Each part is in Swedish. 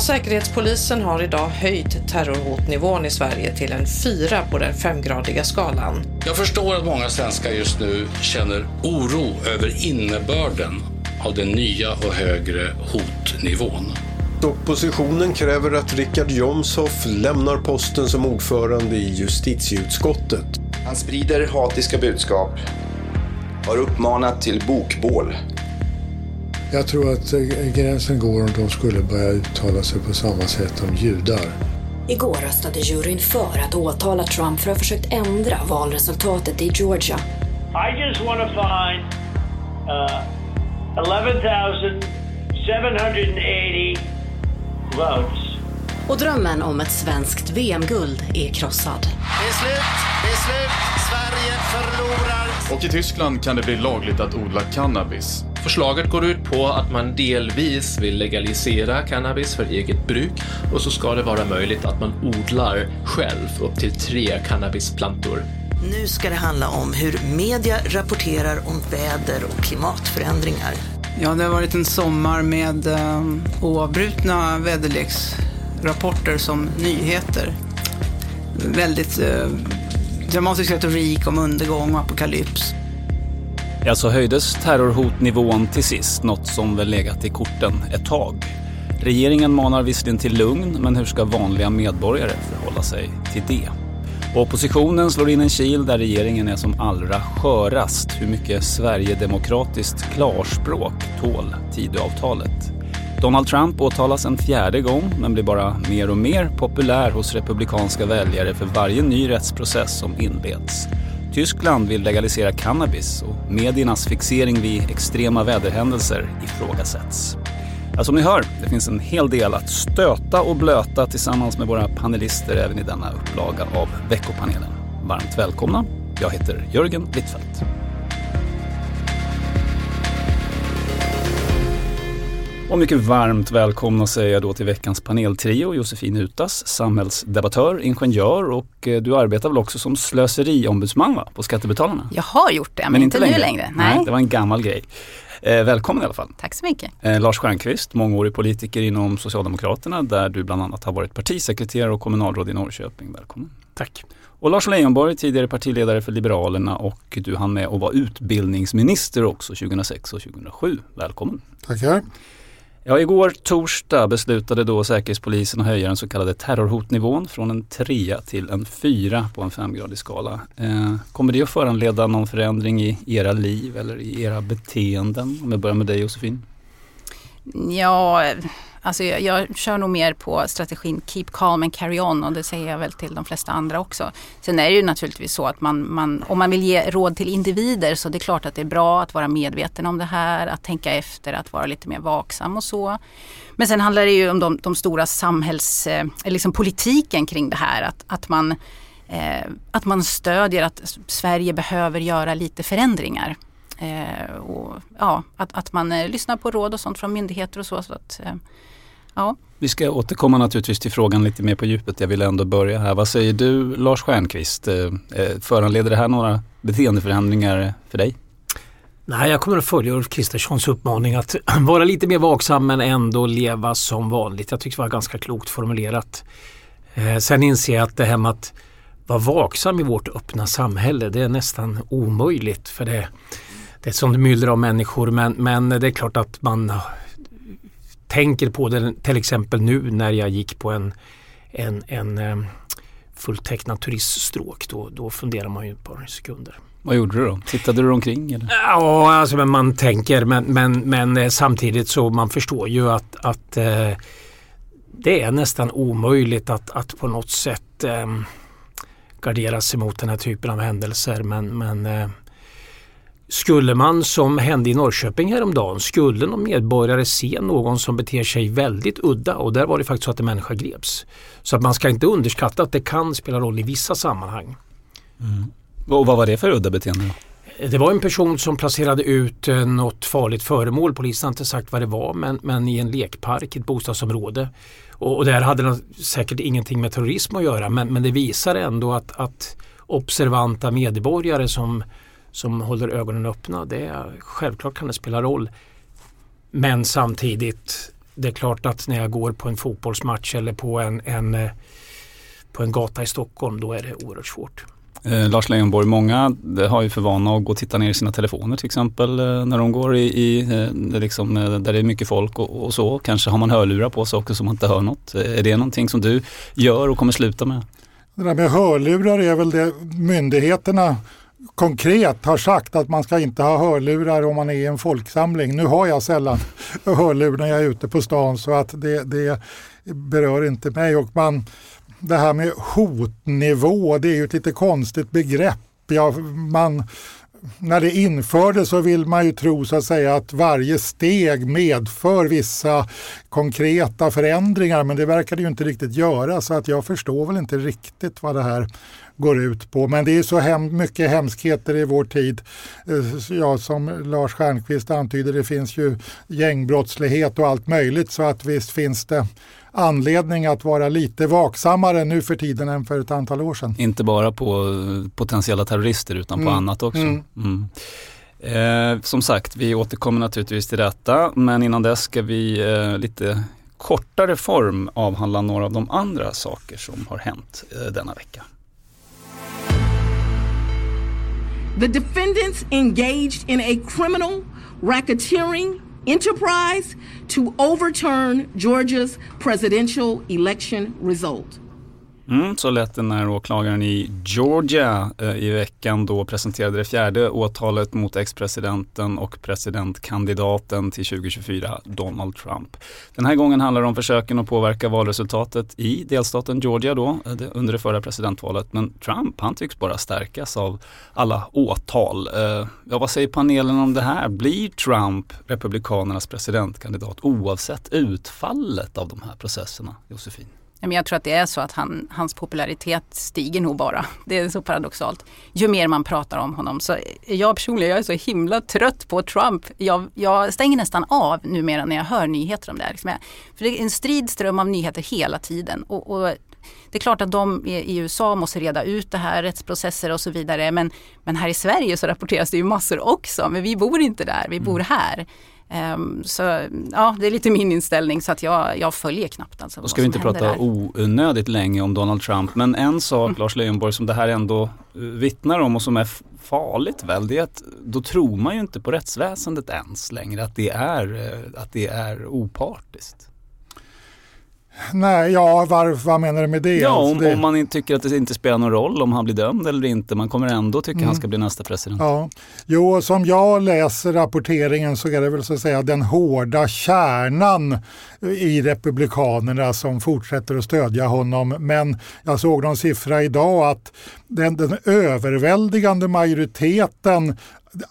Ja, Säkerhetspolisen har idag höjt terrorhotnivån i Sverige till en fyra på den femgradiga skalan. Jag förstår att många svenskar just nu känner oro över innebörden av den nya och högre hotnivån. Oppositionen kräver att Richard Jomshoff lämnar posten som ordförande i justitieutskottet. Han sprider hatiska budskap, har uppmanat till bokbål. Jag tror att eh, gränsen går om de skulle börja uttala sig på samma sätt om judar. Igår röstade juryn för att åtala Trump för att ha försökt ändra valresultatet i Georgia. I just want to find uh, 11,780 votes. Och drömmen om ett svenskt VM-guld är krossad. Det är slut, det är slut, Sverige förlorar. Och i Tyskland kan det bli lagligt att odla cannabis. Förslaget går ut på att man delvis vill legalisera cannabis för eget bruk och så ska det vara möjligt att man odlar själv upp till tre cannabisplantor. Nu ska det handla om hur media rapporterar om väder och klimatförändringar. Ja, det har varit en sommar med eh, oavbrutna väderleksrapporter som nyheter. Väldigt eh, dramatisk retorik om undergång och apokalyps. Ja, så höjdes terrorhotnivån till sist, något som väl legat i korten ett tag. Regeringen manar visserligen till lugn, men hur ska vanliga medborgare förhålla sig till det? Och oppositionen slår in en kil där regeringen är som allra skörast. Hur mycket Sverigedemokratiskt klarspråk tål Tidöavtalet? Donald Trump åtalas en fjärde gång men blir bara mer och mer populär hos republikanska väljare för varje ny rättsprocess som inleds. Tyskland vill legalisera cannabis och mediernas fixering vid extrema väderhändelser ifrågasätts. Ja, som ni hör, det finns en hel del att stöta och blöta tillsammans med våra panelister även i denna upplaga av veckopanelen. Varmt välkomna. Jag heter Jörgen Wittfeldt. Och mycket varmt välkomna säger jag då till veckans paneltrio. Josefin Utas, samhällsdebattör, ingenjör och eh, du arbetar väl också som slöseriombudsman va? på Skattebetalarna? Jag har gjort det, men, men inte, inte längre. nu längre. Nej. Nej. det var en gammal grej. Eh, välkommen i alla fall. Tack så mycket. Eh, Lars Stjernkvist, mångårig politiker inom Socialdemokraterna där du bland annat har varit partisekreterare och kommunalråd i Norrköping. Välkommen. Tack. Och Lars Leijonborg, tidigare partiledare för Liberalerna och du hann med att vara utbildningsminister också 2006 och 2007. Välkommen. Tackar. Ja, igår torsdag beslutade då Säkerhetspolisen att höja den så kallade terrorhotnivån från en trea till en fyra på en femgradig skala. Eh, kommer det att föranleda någon förändring i era liv eller i era beteenden? Om jag börjar med dig Josefin. Ja, Alltså jag, jag, kör nog mer på strategin keep calm and carry on och det säger jag väl till de flesta andra också. Sen är det ju naturligtvis så att man, man, om man vill ge råd till individer så det är klart att det är bra att vara medveten om det här, att tänka efter, att vara lite mer vaksam och så. Men sen handlar det ju om de, de stora samhälls, eh, liksom politiken kring det här, att, att man eh, att man stödjer att Sverige behöver göra lite förändringar. Eh, och, ja, att, att man eh, lyssnar på råd och sånt från myndigheter och så. så att, eh, ja. Vi ska återkomma naturligtvis till frågan lite mer på djupet. Jag vill ändå börja här. Vad säger du Lars Stjernkvist? Föranleder det här några beteendeförändringar för dig? Nej, jag kommer att följa Ulf Kristerssons uppmaning att vara lite mer vaksam men ändå leva som vanligt. Jag tycker det var ganska klokt formulerat. Eh, sen inser jag att det här med att vara vaksam i vårt öppna samhälle det är nästan omöjligt för det det är som det myllrar av människor men, men det är klart att man tänker på det till exempel nu när jag gick på en, en, en um, fulltecknad turiststråk. Då, då funderar man ju ett par sekunder. Vad gjorde du då? Tittade du omkring? Eller? Ja, alltså, men man tänker men, men, men eh, samtidigt så man förstår ju att, att eh, det är nästan omöjligt att, att på något sätt eh, gardera sig mot den här typen av händelser. Men, men eh, skulle man som hände i Norrköping häromdagen, skulle någon medborgare se någon som beter sig väldigt udda och där var det faktiskt så att en människa greps. Så att man ska inte underskatta att det kan spela roll i vissa sammanhang. Mm. Och vad var det för udda beteende? Det var en person som placerade ut eh, något farligt föremål. Polisen har inte sagt vad det var men, men i en lekpark, ett bostadsområde. Och, och där hade det säkert ingenting med terrorism att göra men, men det visar ändå att, att observanta medborgare som, som håller ögonen öppna, det självklart kan det spela roll. Men samtidigt, det är klart att när jag går på en fotbollsmatch eller på en, en, eh, på en gata i Stockholm då är det oerhört svårt. Eh, Lars Leijonborg, många har ju för vana att gå och titta ner i sina telefoner till exempel eh, när de går i, i eh, liksom, eh, där det är mycket folk och, och, så. Kanske har man hörlurar på sig också så man inte hör något. Eh, är det någonting som du gör och kommer sluta med? Det där med hörlurar är väl det myndigheterna konkret har sagt att man ska inte ha hörlurar om man är i en folksamling. Nu har jag sällan hörlurar när jag är ute på stan så att det, det berör inte mig. Och man, det här med hotnivå, det är ju ett lite konstigt begrepp. Ja, man, när det infördes så vill man ju tro så att säga att varje steg medför vissa konkreta förändringar men det verkar det ju inte riktigt göra så att jag förstår väl inte riktigt vad det här går ut på. Men det är så hem, mycket hemskheter i vår tid. Eh, ja, som Lars Stjernkvist antyder, det finns ju gängbrottslighet och allt möjligt så att visst finns det anledning att vara lite vaksammare nu för tiden än för ett antal år sedan. Inte bara på potentiella terrorister utan på mm. annat också. Mm. Mm. Eh, som sagt, vi återkommer naturligtvis till detta men innan dess ska vi eh, lite kortare form avhandla några av de andra saker som har hänt eh, denna vecka. The defendants engaged in a criminal racketeering enterprise to overturn Georgia's presidential election result. Mm, så lät det när åklagaren i Georgia eh, i veckan då presenterade det fjärde åtalet mot ex-presidenten och presidentkandidaten till 2024, Donald Trump. Den här gången handlar det om försöken att påverka valresultatet i delstaten Georgia då, eh, under det förra presidentvalet. Men Trump, han tycks bara stärkas av alla åtal. Eh, ja, vad säger panelen om det här? Blir Trump Republikanernas presidentkandidat oavsett utfallet av de här processerna, Josefin? Men jag tror att det är så att han, hans popularitet stiger nog bara. Det är så paradoxalt. Ju mer man pratar om honom. Så jag personligen jag är så himla trött på Trump. Jag, jag stänger nästan av numera när jag hör nyheter om det här. Liksom. För det är en strid ström av nyheter hela tiden. Och, och det är klart att de i USA måste reda ut det här, rättsprocesser och så vidare. Men, men här i Sverige så rapporteras det ju massor också. Men vi bor inte där, vi bor mm. här. Um, så ja, det är lite min inställning så att jag, jag följer knappt. Alltså, Då ska vi inte prata där. onödigt länge om Donald Trump. Men en sak mm. Lars Leijonborg som det här ändå eh, vittnar om och som är farligt väl, det är att då tror man ju inte på rättsväsendet ens längre att det är, eh, att det är opartiskt. Nej, ja, var, vad menar du med det? Ja, alltså, om, det... om man tycker att det inte spelar någon roll om han blir dömd eller inte. Man kommer ändå tycka mm. han ska bli nästa president. Ja. Jo, som jag läser rapporteringen så är det väl så att säga den hårda kärnan i Republikanerna som fortsätter att stödja honom. Men jag såg någon siffra idag att den, den överväldigande majoriteten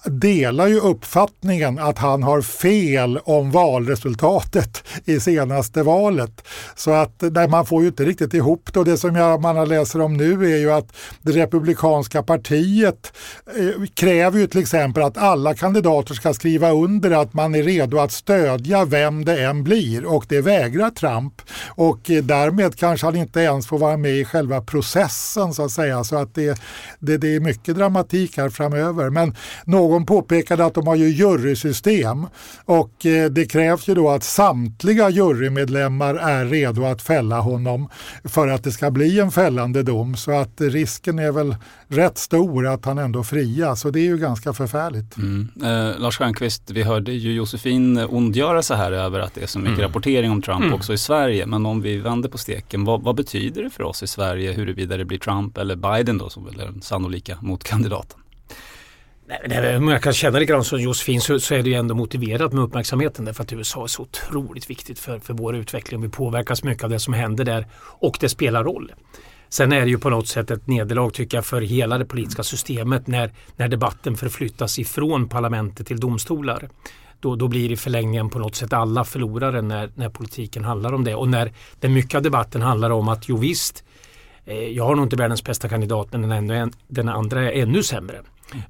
delar ju uppfattningen att han har fel om valresultatet i senaste valet. Så att nej, man får ju inte riktigt ihop det. Och det som jag, man läser om nu är ju att det republikanska partiet eh, kräver ju till exempel att alla kandidater ska skriva under att man är redo att stödja vem det än blir och det vägrar Trump. Och eh, därmed kanske han inte ens får vara med i själva processen så att säga. Så att det, det, det är mycket dramatik här framöver. Men någon påpekade att de har ju jurysystem och eh, det krävs ju då att samtliga jurymedlemmar är redo att fälla honom för att det ska bli en fällande dom. Så att risken är väl rätt stor att han ändå frias och det är ju ganska förfärligt. Mm. Eh, Lars Stjernkvist, vi hörde ju Josefin ondgöra sig här över att det är så mycket mm. rapportering om Trump mm. också i Sverige. Men om vi vänder på steken, vad, vad, betyder det för oss i Sverige huruvida det blir Trump eller Biden då som väl är den sannolika motkandidaten? Nej, om jag kan känna lite grann som Josefin så, så är det ju ändå motiverat med uppmärksamheten därför att USA är så otroligt viktigt för, för vår utveckling. Vi påverkas mycket av det som händer där och det spelar roll. Sen är det ju på något sätt ett nederlag tycker jag för hela det politiska systemet när, när debatten förflyttas ifrån parlamentet till domstolar. Då, då blir i förlängningen på något sätt alla förlorare när, när politiken handlar om det. Och när det mycket av debatten handlar om att jo visst, eh, jag har nog inte världens bästa kandidat men den, ännu, den andra är ännu sämre.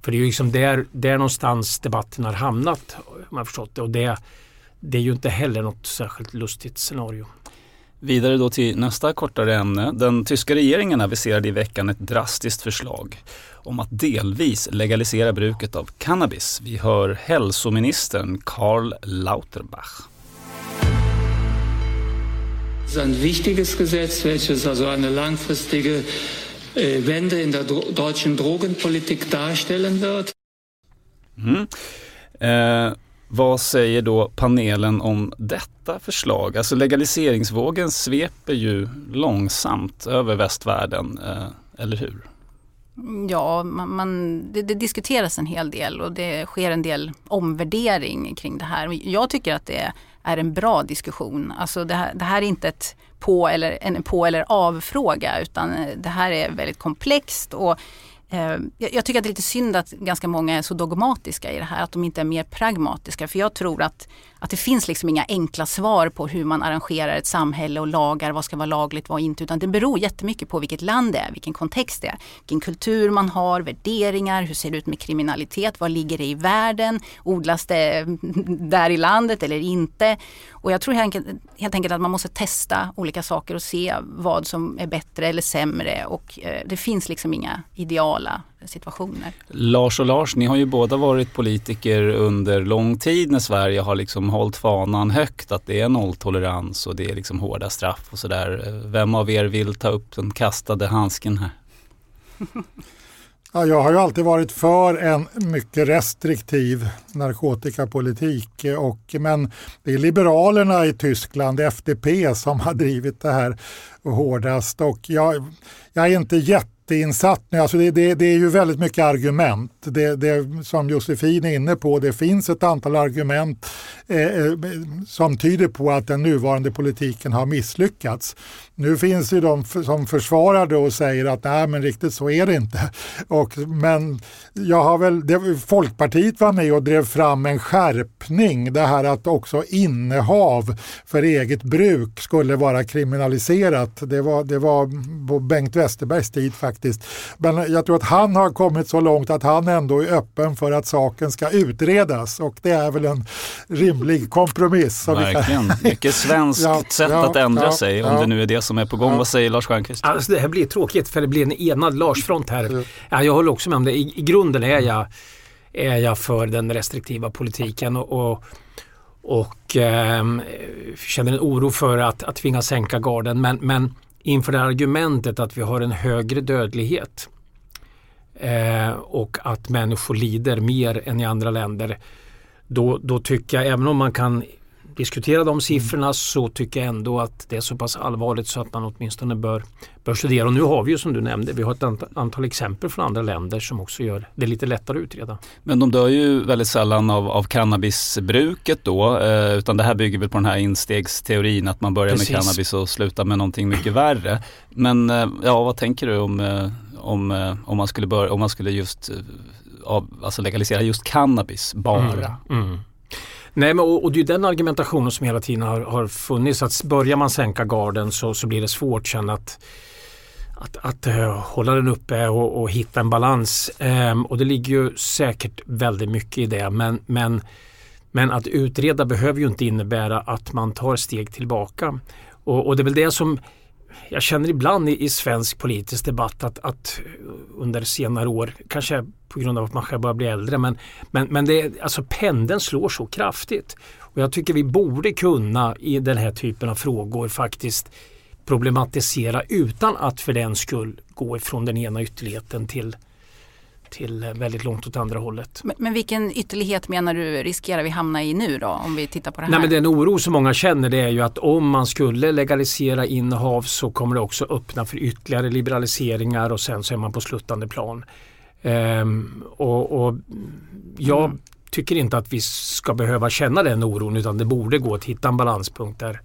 För det är ju liksom där, där någonstans debatten har hamnat om jag förstått det. Och det, det är ju inte heller något särskilt lustigt scenario. Vidare då till nästa kortare ämne. Den tyska regeringen aviserade i veckan ett drastiskt förslag om att delvis legalisera bruket av cannabis. Vi hör hälsoministern Karl Lauterbach. Das ist ein wichtiges Gesetz, welches also eine langfristige äh, Wende in der deutschen Drogenpolitik darstellen wird. Mm. Eh, vad säger då panelen om detta förslag? Alltså legaliseringsvågen sveper ju långsamt över västvärlden, eh, eller hur? Ja, man, man det, det, diskuteras en hel del och det sker en del omvärdering kring det här. Jag tycker att det är en bra diskussion. Alltså det här, det här är inte ett på eller, en på eller avfråga utan eh, det här är väldigt komplext och eh, jag tycker att det är lite synd att ganska många är så dogmatiska i det här, att de inte är mer pragmatiska. För jag tror att, att det finns liksom inga enkla svar på hur man arrangerar ett samhälle och lagar, vad ska vara lagligt, vad inte. Utan det beror jättemycket på vilket land det är, vilken kontext det är, vilken kultur man har, värderingar, hur ser det ut med kriminalitet, vad ligger det i världen, odlas det där i landet eller inte. Och jag tror helt enkelt, helt enkelt att man måste testa olika saker och se vad som är bättre eller sämre. Och eh, det finns liksom inga ideala situationer. Lars och Lars, ni har ju båda varit politiker under lång tid när Sverige har liksom hållit fanan högt att det är nolltolerans och det är liksom hårda straff och sådär. Vem av er vill ta upp den kastade handsken här? Ja, jag har ju alltid varit för en mycket restriktiv narkotikapolitik. Och, men det är Liberalerna i Tyskland, FDP, som har drivit det här hårdast. Och jag, jag är inte jätte jätteinsatt nu. Alltså det, det, det, är ju väldigt mycket argument. Det, det, som Josefin är inne på, det finns ett antal argument eh, eh som tyder på att den nuvarande politiken har misslyckats. Nu finns det de som försvarar det och säger att nej men riktigt så är det inte. Och, men jag har väl, det, Folkpartiet var med och drev fram en skärpning, det här att också innehav för eget bruk skulle vara kriminaliserat. Det var, det var på Bengt Westerbergs tid faktiskt. Men jag tror att han har kommit så långt att han ändå är öppen för att saken ska utredas och det är väl en rimlig kompromiss. Verkligen, mycket svenskt ja, sätt ja, att ändra ja, sig om det nu är det som är på gång. Vad säger Lars Stjernkvist? Alltså det här blir tråkigt för det blir en enad Larsfront här. Ja, jag håller också med om det. I, i grunden är jag, är jag för den restriktiva politiken och, och och eh, känner en oro för att, att tvingas sänka garden. Men, men inför det argumentet att vi har en högre dödlighet eh, och att människor lider mer än i andra länder. Då, då tycker jag, även om man kan diskutera de siffrorna så tycker jag ändå att det är så pass allvarligt så att man åtminstone bör, bör studera. Och nu har vi ju som du nämnde, vi har ett antal exempel från andra länder som också gör det lite lättare att utreda. Men de dör ju väldigt sällan av, av cannabisbruket då, eh, utan det här bygger väl på den här instegsteorin att man börjar Precis. med cannabis och slutar med någonting mycket värre. Men eh, ja, vad tänker du om, eh, om, eh, om, man, skulle börja, om man skulle just eh, av, alltså legalisera just cannabis bara? Mm, mm. Nej, men och, och det är den argumentationen som hela tiden har, har funnits. Att börjar man sänka garden så, så blir det svårt sen att att, att uh, hålla den uppe och, och hitta en balans. Um, och det ligger ju säkert väldigt mycket i det. Men, men, men att utreda behöver ju inte innebära att man tar steg tillbaka. Och, och det är väl det som jag känner ibland i, i svensk politisk debatt att, att, under senare år, kanske på grund av att man själv börjar bli äldre, men, men, men det, alltså pendeln slår så kraftigt. Och jag tycker vi borde kunna i den här typen av frågor faktiskt problematisera utan att för den skull gå ifrån den ena ytterligheten till till väldigt långt åt andra hållet. Men, men, vilken ytterlighet menar du riskerar vi hamna i nu då om vi tittar på det här? Nej, men den oro som många känner det är ju att om man skulle legalisera innehav så kommer det också öppna för ytterligare liberaliseringar och sen så är man på sluttande plan. Ehm, och, och jag mm. tycker inte att vi ska behöva känna den oron utan det borde gå att hitta en balanspunkt där,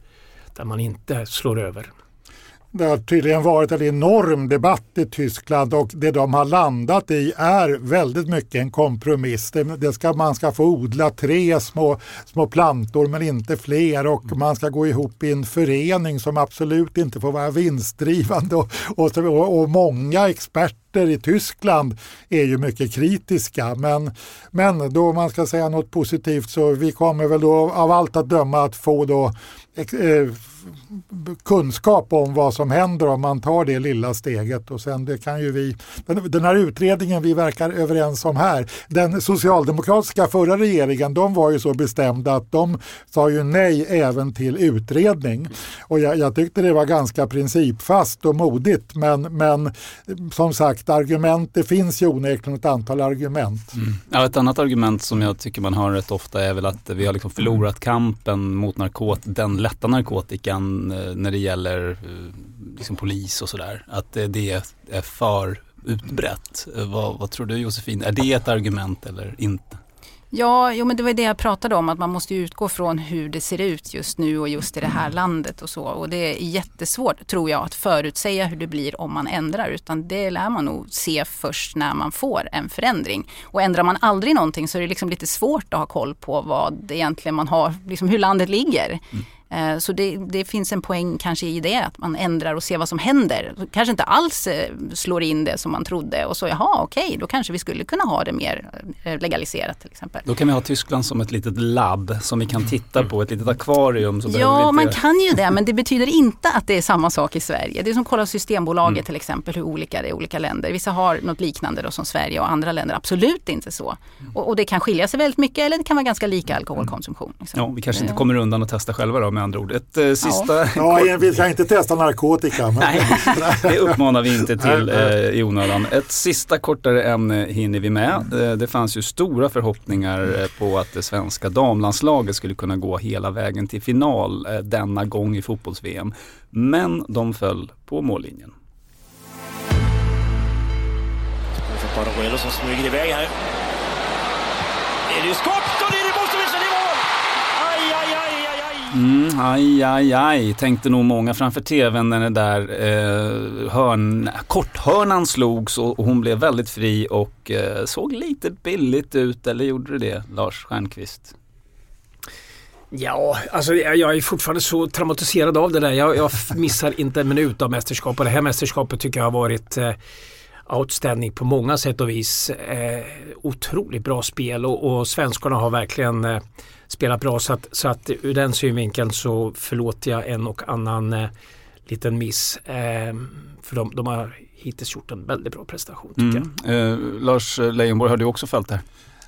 där man inte slår över. Det har tydligen varit en enorm debatt i Tyskland och det de har landat i är väldigt mycket en kompromiss. Det, ska, man ska få odla tre små, små plantor men inte fler och mm. man ska gå ihop i en förening som absolut inte får vara vinstdrivande. Och, och, och många experter i Tyskland är ju mycket kritiska. Men, men då man ska säga något positivt så vi kommer väl då av allt att döma att få då eh, kunskap om vad som händer om man tar det lilla steget. Och sen det kan ju vi, den, den här utredningen vi verkar överens om här, den socialdemokratiska förra regeringen, de var ju så bestämda att de sa ju nej även till utredning. Och jag, jag tyckte det var ganska principfast och modigt men, men som sagt argument, det finns ju onekligen ett antal argument. Mm. Ja, ett annat argument som jag tycker man hör rätt ofta är väl att vi har liksom förlorat kampen mot narkot den lätta narkotikan eh, när det gäller eh, liksom polis och sådär. Att eh, det är för utbrett. Vad, vad tror du Josefin, är det ett argument eller inte? Ja, jo, men det var det jag pratade om, att man måste utgå från hur det ser ut just nu och just i det här landet och så. Och det är jättesvårt, tror jag, att förutsäga hur det blir om man ändrar, utan det lär man nog se först när man får en förändring. Och ändrar man aldrig någonting så är det liksom lite svårt att ha koll på vad egentligen man har, liksom hur landet ligger. Mm. Eh, så det, det, finns en poäng kanske i det, att man ändrar och ser vad som händer. Kanske inte alls eh, slår in det som man trodde och så jaha okej, okay, då kanske vi skulle kunna ha det mer eh, legaliserat till exempel. Då kan vi ha Tyskland som ett litet labb som vi kan titta på, ett litet akvarium. Så ja, man kan ju det men det betyder inte att det är samma sak i Sverige. Det är som att kolla Systembolaget mm. till exempel, hur olika det är i olika länder. Vissa har något liknande då som Sverige och andra länder absolut inte så. Och, och det kan skilja sig väldigt mycket eller det kan vara ganska lika alkoholkonsumtion. Liksom. Ja, vi kanske inte kommer undan att testa själva då med andra ord. Ett eh, sista... Ja, ja vi ska inte testa narkotika. Men... Nej, det uppmanar vi inte till eh, i onödan. Ett sista kortare ämne hinner vi med. Eh, det fanns ju stora förhoppningar eh, på att det svenska damlandslaget skulle kunna gå hela vägen till final eh, denna gång i fotbolls-VM. Men de föll på mållinjen. Paraguelo som smyger iväg här. Är det skott och det är det Bostovic i mål! Aj, aj, aj, aj, aj! Mm, aj, aj, aj, tänkte nog många framför tvn när den där eh, hörn, korthörnan slogs och, och hon blev väldigt fri och eh, såg lite billigt ut, eller gjorde det det, Lars Stjernkvist? Ja, alltså jag är fortfarande så traumatiserad av det där. Jag, jag missar inte en minut av mästerskap och det här mästerskapet tycker jag har varit eh, outstanding på många sätt och vis. Eh, otroligt bra spel och, och svenskarna har verkligen eh, spelat bra så att, så att ur den synvinkeln så förlåter jag en och annan eh, liten miss. Eh, för de, de, har hittills gjort en väldigt bra prestation tycker mm. jag. Eh, Lars Leijonborg har du också följt det?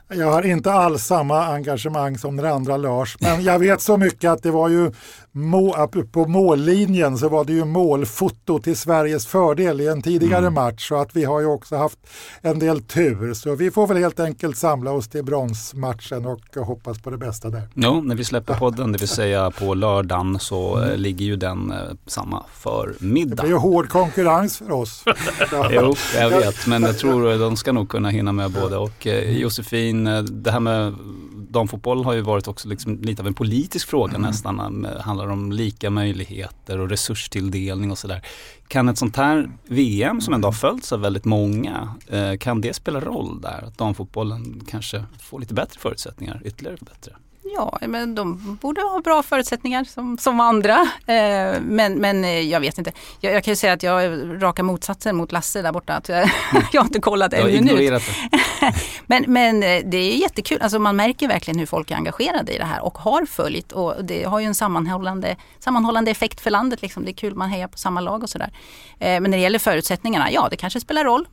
Jag har inte alls samma engagemang som den andra Lars, men jag vet så mycket att det var ju må, på mållinjen så var det ju målfoto till Sveriges fördel i en tidigare mm. match så att vi har ju också haft en del tur. Så vi får väl helt enkelt samla oss till bronsmatchen och hoppas på det bästa där. Ja, när vi släpper podden, det vill säga på lördagen, så mm. ligger ju den eh, samma förmiddag. Det blir ju hård konkurrens för oss. jo, jag vet, men jag tror de ska nog kunna hinna med både. Och eh, Josefin, eh, det här med damfotboll har ju varit också liksom lite av en politisk fråga mm. nästan. Handlar om lika möjligheter och resurstilldelning och sådär. Kan ett sånt här VM som ändå har följts av väldigt många, eh, kan det spela roll där? Att damfotbollen kanske får lite bättre förutsättningar, ytterligare bättre? Ja, men de borde ha bra förutsättningar som, som andra. Eh, men, men eh, jag vet inte. Jag, jag, kan ju säga att jag är raka motsatsen mot Lasse där borta. Att jag, jag har inte kollat en minut. men, men eh, det är jättekul. Alltså man märker verkligen hur folk är engagerade i det här och har följt. Och det har ju en sammanhållande, sammanhållande effekt för landet. Liksom. Det är kul, man hejar på samma lag och sådär. Men när det gäller förutsättningarna, ja det kanske spelar roll.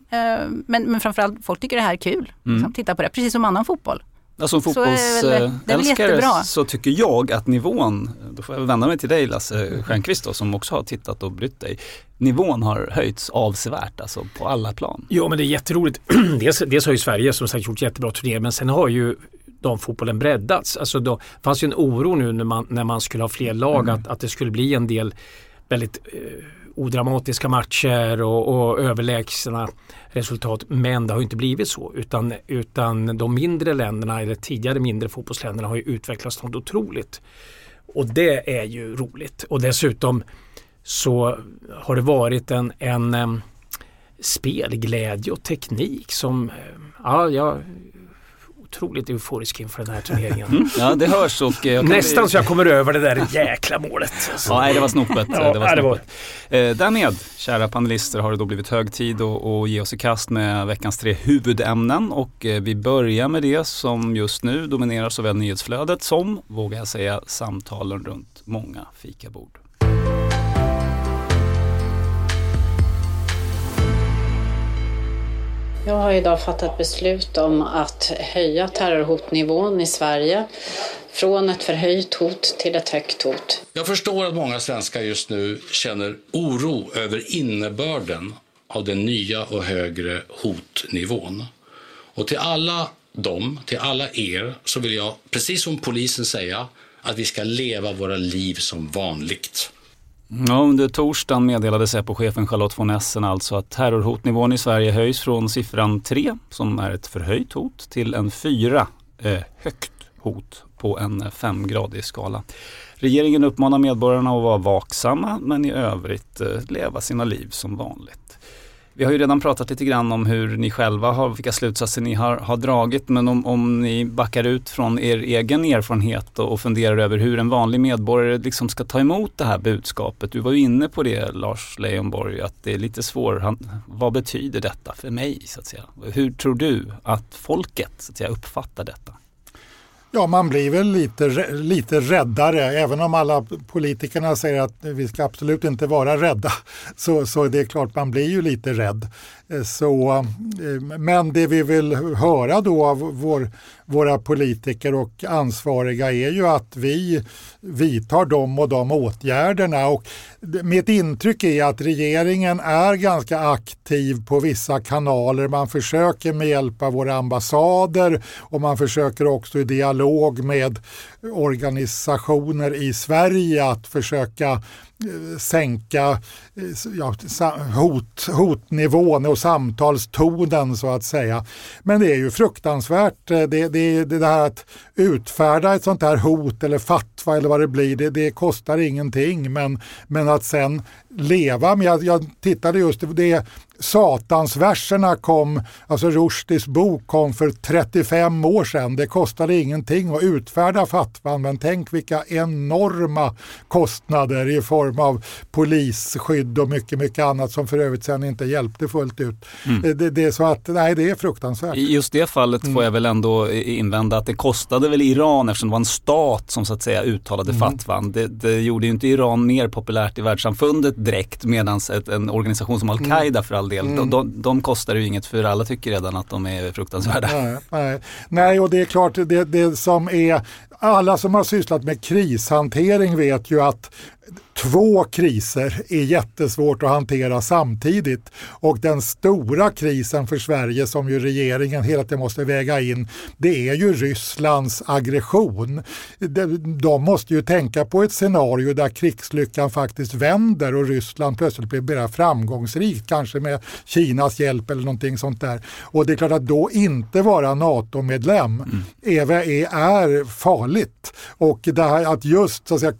Men, men framförallt, folk tycker det här är kul. Mm. Liksom, titta på det, precis som annan fotboll. Ja, som fotbollsälskare så, så, tycker jag att nivån, då får jag vända mig till dig Lasse Stjernkvist då, som också har tittat och brytt dig. Nivån har höjts avsevärt alltså på alla plan. Ja men det är jätteroligt. dels, dels har ju Sverige som sagt gjort jättebra turnéer men sen har ju damfotbollen breddats. Alltså då fanns ju en oro nu när man, när man skulle ha fler lag mm. att, att det skulle bli en del väldigt eh, odramatiska matcher och, och överlägsna resultat. Men det har inte blivit så utan, utan de mindre länderna eller tidigare mindre fotbollsländerna har ju utvecklats något otroligt. Och det är ju roligt. Och dessutom så har det varit en, en spelglädje och teknik som ja, jag otroligt euforisk inför den här turneringen. Mm. Ja, det hörs. Och eh, Nästan så jag kommer över det där jäkla målet. Ja, nej, det var snopet. Ja, det var snopet. Det var... Eh, därmed, kära panelister, har det då blivit hög tid att ge oss i kast med veckans tre huvudämnen. Och eh, vi börjar med det som just nu dominerar såväl nyhetsflödet som, vågar jag säga, samtalen runt många fikabord. Jag har idag fattat beslut om att höja terrorhotnivån i Sverige från ett förhöjt hot till ett högt hot. Jag förstår att många svenskar just nu känner oro över innebörden av den nya och högre hotnivån. Och till alla dem, till alla er, så vill jag precis som polisen säga att vi ska leva våra liv som vanligt. Ja, under torsdagen meddelade Säpo-chefen Charlotte von Essen alltså att terrorhotnivån i Sverige höjs från siffran 3, som är ett förhöjt hot, till en 4, eh, högt hot på en femgradig skala. Regeringen uppmanar medborgarna att vara vaksamma men i övrigt eh, leva sina liv som vanligt. Vi har ju redan pratat lite grann om hur ni själva har, vilka slutsatser ni har, har dragit. Men om, om ni backar ut från er egen erfarenhet och, och funderar över hur en vanlig medborgare liksom ska ta emot det här budskapet. Du var ju inne på det Lars Leijonborg, att det är lite svårt. Vad betyder detta för mig? så att säga? Hur tror du att folket så att säga, uppfattar detta? Ja, man blir väl lite, lite räddare. Även om alla politikerna säger att vi ska absolut inte vara rädda så, så det är klart man blir ju lite rädd. Eh, så, eh, men det vi vill höra då av vår, våra politiker och ansvariga är ju att vi vidtar de och de åtgärderna. Och mitt intryck är att regeringen är ganska aktiv på vissa kanaler. Man försöker med hjälp av våra ambassader och man försöker också i dialog med organisationer i Sverige att försöka Eh, sänka eh, ja, hot, hotnivån och samtalstonen så att säga. Men det är ju fruktansvärt. Eh, det, det, det här att utfärda ett sånt här hot eller fatwa eller vad det blir, det, det kostar ingenting. Men, men att sen leva med, jag, jag tittade just, det Satansverserna kom, alltså Rushdies bok kom för 35 år sedan. Det kostade ingenting att utfärda fatwan men tänk vilka enorma kostnader i form av polisskydd och mycket, mycket annat som för övrigt sen inte hjälpte fullt ut. Mm. Det, det, är så att, nej det är fruktansvärt. I just det fallet mm. får jag väl ändå invända att det kostade väl Iran eftersom det var en stat som så att säga uttalade mm. fatwan. Det, det gjorde ju inte Iran mer populärt i världssamfundet direkt medan en organisation som Al-Qaida mm. för all del, mm. de, de, kostar ju inget för alla tycker redan att de är fruktansvärda. Nej, nej. nej och det är klart det, det som är alla som har sysslat med krishantering vet ju att Två kriser är jättesvårt att hantera samtidigt och den stora krisen för Sverige som ju regeringen hela tiden måste väga in det är ju Rysslands aggression. De måste ju tänka på ett scenario där krigslyckan faktiskt vänder och Ryssland plötsligt blir mer framgångsrikt, kanske med Kinas hjälp eller någonting sånt där. Och det är klart att då inte vara NATO-medlem mm. är, är farligt. Och det här att just så att säga,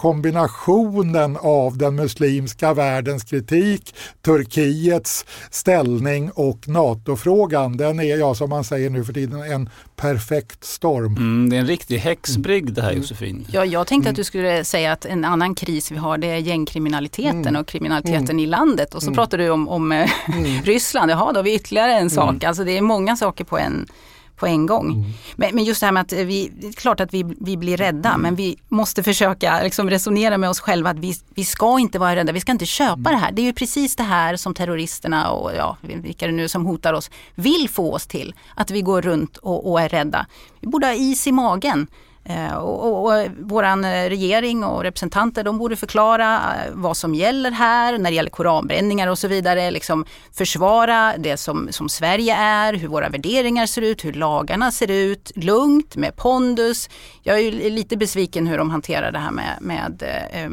kombinationen av den muslimska världens kritik, Turkiets ställning och NATO-frågan. Den är, ja som man säger nu för tiden, en perfekt storm. Mm, det är en riktig häxbrygd det här Josefin. Ja, jag tänkte att du skulle säga att en annan kris vi har det är gängkriminaliteten Mm. och kriminaliteten Mm. i landet. Och så Mm. pratar du om, om eh, Ryssland, jaha då har vi ytterligare en sak. Mm. Alltså det är många saker på en, på en gång. Mm. Men, men just det här med att vi, det är klart att vi, vi blir rädda Mm. men vi måste försöka liksom resonera med oss själva att vi, vi ska inte vara rädda, vi ska inte köpa Mm. det här. Det är ju precis det här som terroristerna och ja, vilka det nu som hotar oss vill få oss till. Att vi går runt och, och är rädda. Vi borde ha is i magen. Eh, och, och, och våran eh, regering och representanter de borde förklara eh, vad som gäller här när det gäller koranbränningar och så vidare. Liksom försvara det som, som Sverige är, hur våra värderingar ser ut, hur lagarna ser ut. Lugnt, med pondus. Jag är ju lite besviken hur de hanterar det här med, med eh,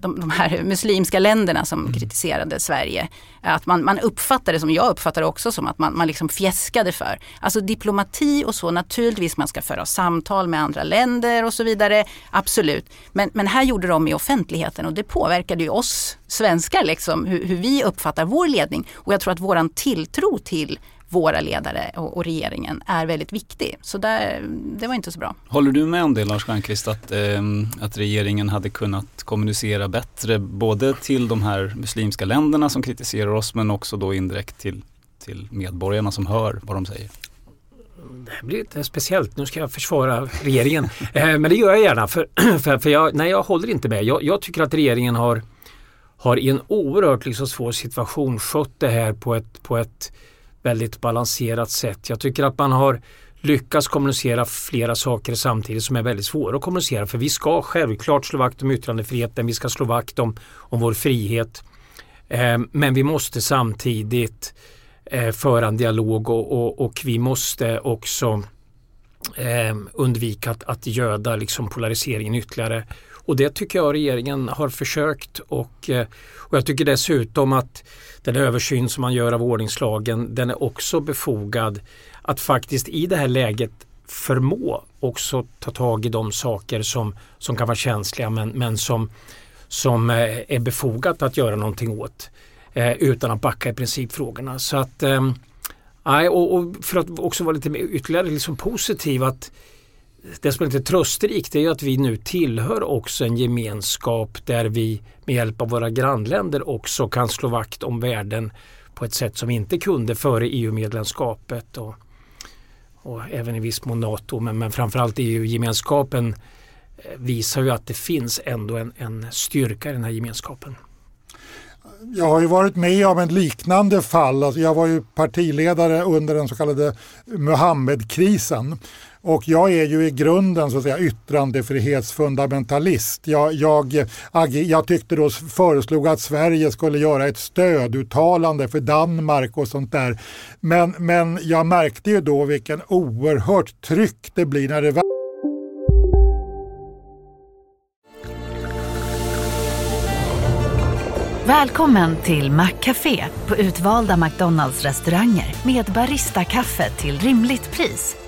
de, de här muslimska länderna som kritiserade Sverige. Att man, man uppfattar det som, jag uppfattar det också som att man, man liksom fjäskade för. Alltså diplomati och så, naturligtvis man ska föra samtal med andra länder och så vidare. Absolut. Men, men här gjorde de i offentligheten och det påverkade ju oss svenskar, liksom, hur, hur vi uppfattar vår ledning. Och jag tror att våran tilltro till våra ledare och, och regeringen är väldigt viktig. Så där, det var inte så bra. Håller du med om det Lars Stjernkvist att, eh, att regeringen hade kunnat kommunicera bättre både till de här muslimska länderna som kritiserar oss men också då indirekt till, till medborgarna som hör vad de säger? Det här blir lite speciellt. Nu ska jag försvara regeringen. eh, men det gör jag gärna för, för, för jag, nej, jag håller inte med. Jag, jag tycker att regeringen har, har i en oerhört liksom svår situation skött det här på ett, på ett väldigt balanserat sätt. Jag tycker att man har lyckats kommunicera flera saker samtidigt som är väldigt svåra att kommunicera. För vi ska självklart slå vakt om yttrandefriheten, vi ska slå vakt om, om vår frihet. Eh, men vi måste samtidigt eh, föra en dialog och, och, och vi måste också eh, undvika att, att göda liksom polariseringen ytterligare. Och det tycker jag regeringen har försökt och, eh, och jag tycker dessutom att den översyn som man gör av ordningslagen den är också befogad att faktiskt i det här läget förmå också ta tag i de saker som, som kan vara känsliga men, men som, som eh, är befogat att göra någonting åt eh, utan att backa i principfrågorna. Så att eh, och, och för att också vara lite mer ytterligare liksom positiv att det som är lite trösterikt är ju att vi nu tillhör också en gemenskap där vi med hjälp av våra grannländer också kan slå vakt om värden på ett sätt som vi inte kunde före EU-medlemskapet och, och även i viss mån NATO men, men framförallt EU-gemenskapen eh, visar ju att det finns ändå en, en styrka i den här gemenskapen. Jag har ju varit med om ett liknande fall. Alltså jag var ju partiledare under den så kallade Muhammedkrisen. Och jag är ju i grunden så att säga yttrandefrihetsfundamentalist. Jag, jag, jag tyckte då, föreslog att Sverige skulle göra ett stöduttalande för Danmark och sånt där. Men, men jag märkte ju då vilken oerhört tryck det blir när det Välkommen till Maccafé på utvalda McDonalds restauranger med Baristakaffe till rimligt pris.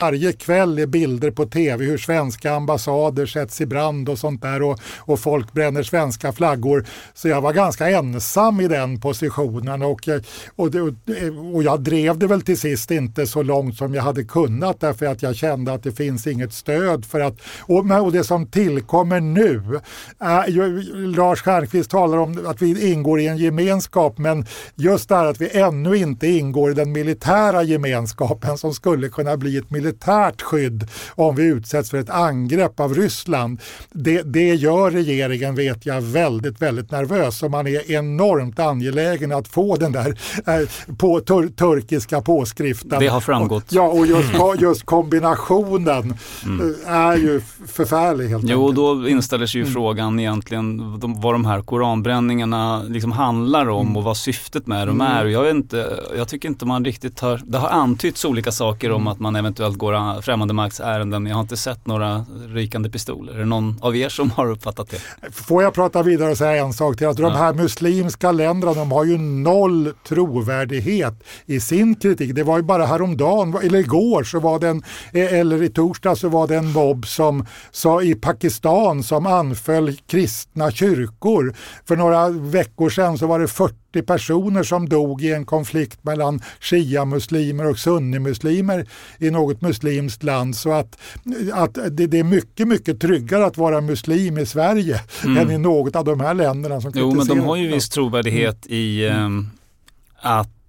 Varje kväll är bilder på tv hur svenska ambassader sätts i brand och sånt där och, och folk bränner svenska flaggor. Så jag var ganska ensam i den positionen och, eh, och, eh, och jag drev det väl till sist inte så långt som jag hade kunnat därför att jag kände att det finns inget stöd för att och, och det som tillkommer nu, äh, Lars Stjernkvist talar om att vi ingår i en gemenskap men just det här att vi ännu inte ingår i den militära gemenskapen som skulle kunna bli ett militärt skydd om vi utsätts för ett angrepp av Ryssland. Det, det gör regeringen, vet jag, väldigt, väldigt nervös och man är enormt angelägen att få den där eh, på tur turkiska påskriften. Det har framgått. Och, ja, och just, just kombinationen mm. är ju förfärlig helt Jo, enkelt. då inställer sig ju mm. frågan egentligen vad de här koranbränningarna liksom handlar om mm. och vad syftet med dem mm. är. Jag, vet inte, jag tycker inte man riktigt har, det har antytts olika saker om mm. att man eventuellt går främmande maktsärenden. Jag har inte sett några rykande pistoler. Är det någon av er som har uppfattat det? Får jag prata vidare och säga en sak till? Att de här muslimska länderna de har ju noll trovärdighet i sin kritik. Det var ju bara häromdagen, eller igår, så var det en, eller i torsdag så var det en mobb som sa i Pakistan som anföll kristna kyrkor. För några veckor sedan så var det 40 personer som dog i en konflikt mellan shia-muslimer och sunnimuslimer i något muslimskt land. Så att, att det, det, är mycket, mycket tryggare att vara muslim i Sverige mm. än i något av de här länderna som Jo, men de har ju viss trovärdighet mm. i um, att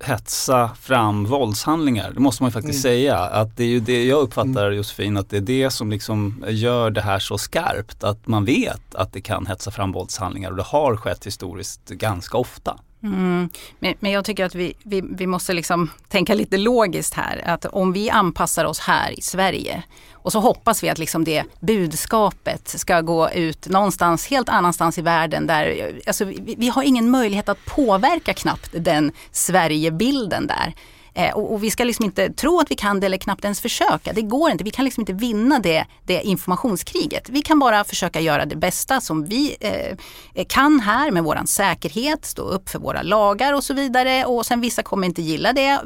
hetsa fram våldshandlingar. Det måste man ju faktiskt mm. säga. Att det är ju det jag uppfattar mm. Josefin, att det är det som liksom gör det här så skarpt. Att man vet att det kan hetsa fram våldshandlingar och det har skett historiskt ganska ofta. Mm. Men, men, jag tycker att vi, vi, vi måste liksom tänka lite logiskt här. Att om vi anpassar oss här i Sverige och så hoppas vi att liksom det budskapet ska gå ut någonstans helt annanstans i världen. Där, alltså vi, vi har ingen möjlighet att påverka knappt den Sverigebilden där. Eh, och, och, vi ska liksom inte tro att vi kan det eller knappt ens försöka. Det går inte. Vi kan liksom inte vinna det, det informationskriget. Vi kan bara försöka göra det bästa som vi eh, kan här med våran säkerhet, stå upp för våra lagar och så vidare. Och sen vissa kommer inte gilla det.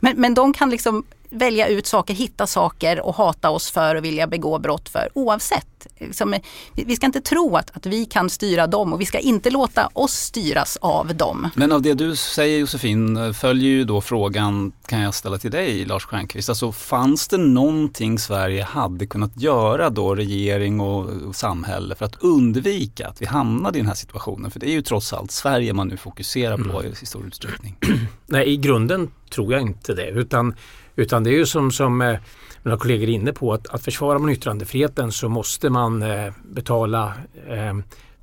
Men, men de kan liksom välja ut saker, hitta saker och hata oss för och vilja begå brott för oavsett. Liksom, vi ska inte tro att, att vi kan styra dem och vi ska inte låta oss styras av dem. Men av det du säger Josefin följer ju då frågan, kan jag ställa till dig Lars Stjernkvist, alltså fanns det någonting Sverige hade kunnat göra då, regering och, och samhälle för att undvika att vi hamnade i den här situationen? För det är ju trots allt Sverige man nu fokuserar på mm. i stor utsträckning. Nej, i grunden tror jag inte det, utan utan det är ju som, som eh, mina kollegor är inne på att, att försvara man yttrandefriheten så måste man eh, betala eh,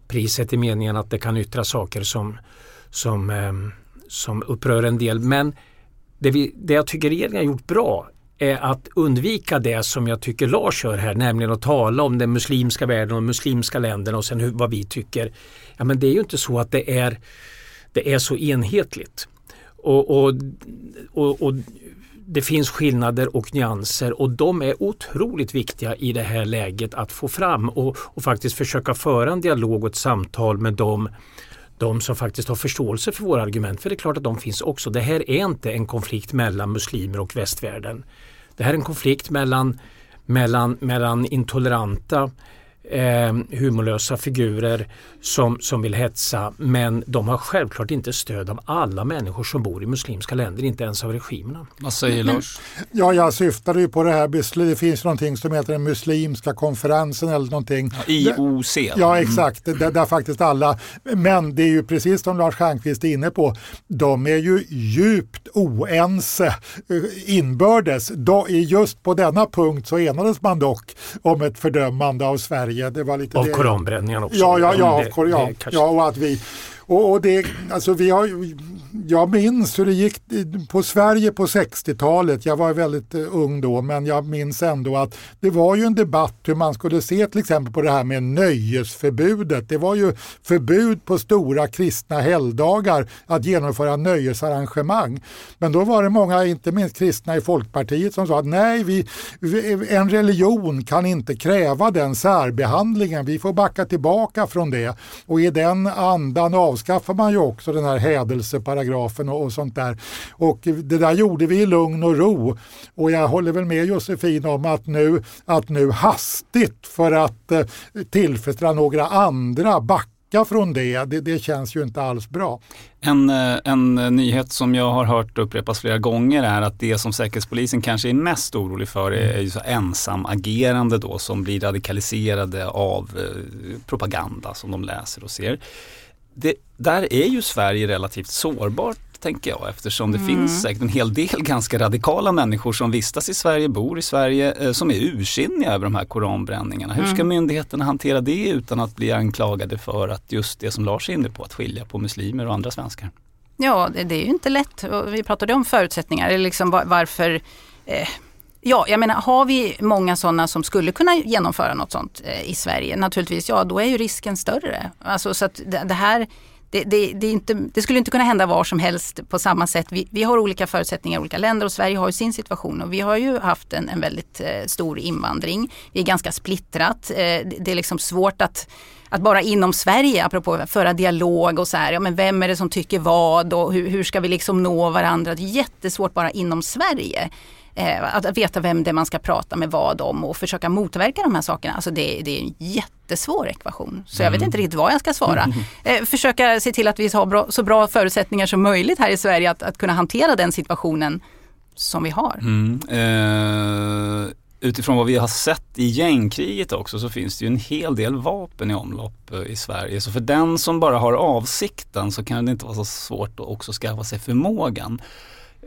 priset i meningen att det kan yttra saker som, som, eh, som upprör en del. Men det, vi, det jag tycker regeringen har gjort bra är att undvika det som jag tycker Lars gör här, nämligen att tala om den muslimska världen och de muslimska länderna och sen hur, vad vi tycker. Ja, men det är ju inte så att det är, det är så enhetligt. Och, och, och, och det finns skillnader och nyanser och de är otroligt viktiga i det här läget att få fram och, och faktiskt försöka föra en dialog och ett samtal med dem de som faktiskt har förståelse för våra argument. För det är klart att de finns också. Det här är inte en konflikt mellan muslimer och västvärlden. Det här är en konflikt mellan, mellan, mellan intoleranta eh, humorlösa figurer som, som vill hetsa men de har självklart inte stöd av alla människor som bor i muslimska länder, inte ens av regimerna. Vad säger Lars? Ja, jag syftade ju på det här. Det finns någonting som heter den muslimska konferensen eller någonting. Ja, IOC. Ja, exakt. Mm. Där, där faktiskt alla, men det är ju precis som Lars Stjernkvist är inne på, de är ju djupt oense eh, inbördes. Då, just på denna punkt så enades man dock om ett fördömande av Sverige Sverige. Det var lite av koranbränningen också. Ja, ja, ja, det, ja, det ja, och att vi och, och, det, alltså vi har, jag minns hur det gick på Sverige på 60-talet. Jag var väldigt eh, ung då, men jag minns ändå att det var ju en debatt hur man skulle se till exempel på det här med nöjesförbudet. Det var ju förbud på stora kristna helgdagar att genomföra nöjesarrangemang. Men då var det många, inte minst kristna i Folkpartiet, som sa att nej, vi, en religion kan inte kräva den särbehandlingen. Vi får backa tillbaka från det. Och i den andan avskaffar man ju också den här hädelseparagrafen och, och sånt där. Och det där gjorde vi i lugn och ro. Och jag håller väl med Josefin om att nu, att nu hastigt för att eh, tillfredsställa några andra backa från det, det, det, känns ju inte alls bra. En, eh, en eh, nyhet som jag har hört upprepas flera gånger är att det som Säkerhetspolisen kanske är mest orolig för är, är ju så ensamagerande då som blir radikaliserade av eh, propaganda som de läser och ser det, där är ju Sverige relativt sårbart tänker jag eftersom det Mm. finns säkert en hel del ganska radikala människor som vistas i Sverige, bor i Sverige, eh, som är ursinniga över de här koranbränningarna. Hur ska Mm. myndigheterna hantera det utan att bli anklagade för att just det som Lars är inne på, att skilja på muslimer och andra svenskar? Ja, det, det är ju inte lätt. Vi pratade om förutsättningar, eller liksom var, varför eh, Ja, jag menar har vi många sådana som skulle kunna genomföra något sånt eh, i Sverige, naturligtvis, ja då är ju risken större. Alltså så att det, det här det, det, det, är inte, det skulle inte kunna hända var som helst på samma sätt. Vi, vi har olika förutsättningar i olika länder och Sverige har ju sin situation och vi har ju haft en, en väldigt eh, stor invandring. Vi är ganska splittrat. Eh, det, är liksom svårt att att bara inom Sverige, apropå att föra dialog och så här, ja men vem är det som tycker vad och hur, hur ska vi liksom nå varandra? Det är jättesvårt bara inom Sverige. Eh, att, veta vem det är man ska prata med vad om och försöka motverka de här sakerna. Alltså det, det är en jättesvår ekvation. Så jag vet Mm. inte riktigt vad jag ska svara. Eh, försöka se till att vi har bra, så bra förutsättningar som möjligt här i Sverige att, att kunna hantera den situationen som vi har. Mm. Eh, utifrån vad vi har sett i gängkriget också så finns det ju en hel del vapen i omlopp eh, i Sverige. Så för den som bara har avsikten så kan det inte vara så svårt att också skaffa sig förmågan.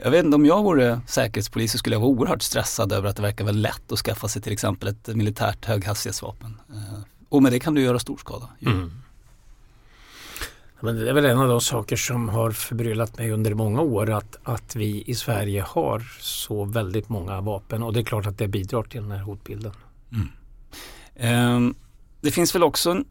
Jag vet inte om jag vore säkerhetspolis så skulle jag vara oerhört stressad över att det verkar väl lätt att skaffa sig till exempel ett militärt höghastighetsvapen. Eh, och med det kan du göra stor skada. Mm. Men det är väl en av de saker som har förbryllat mig under många år att, att vi i Sverige har så väldigt många vapen och det är klart att det bidrar till den här hotbilden. Ehm, det finns väl också en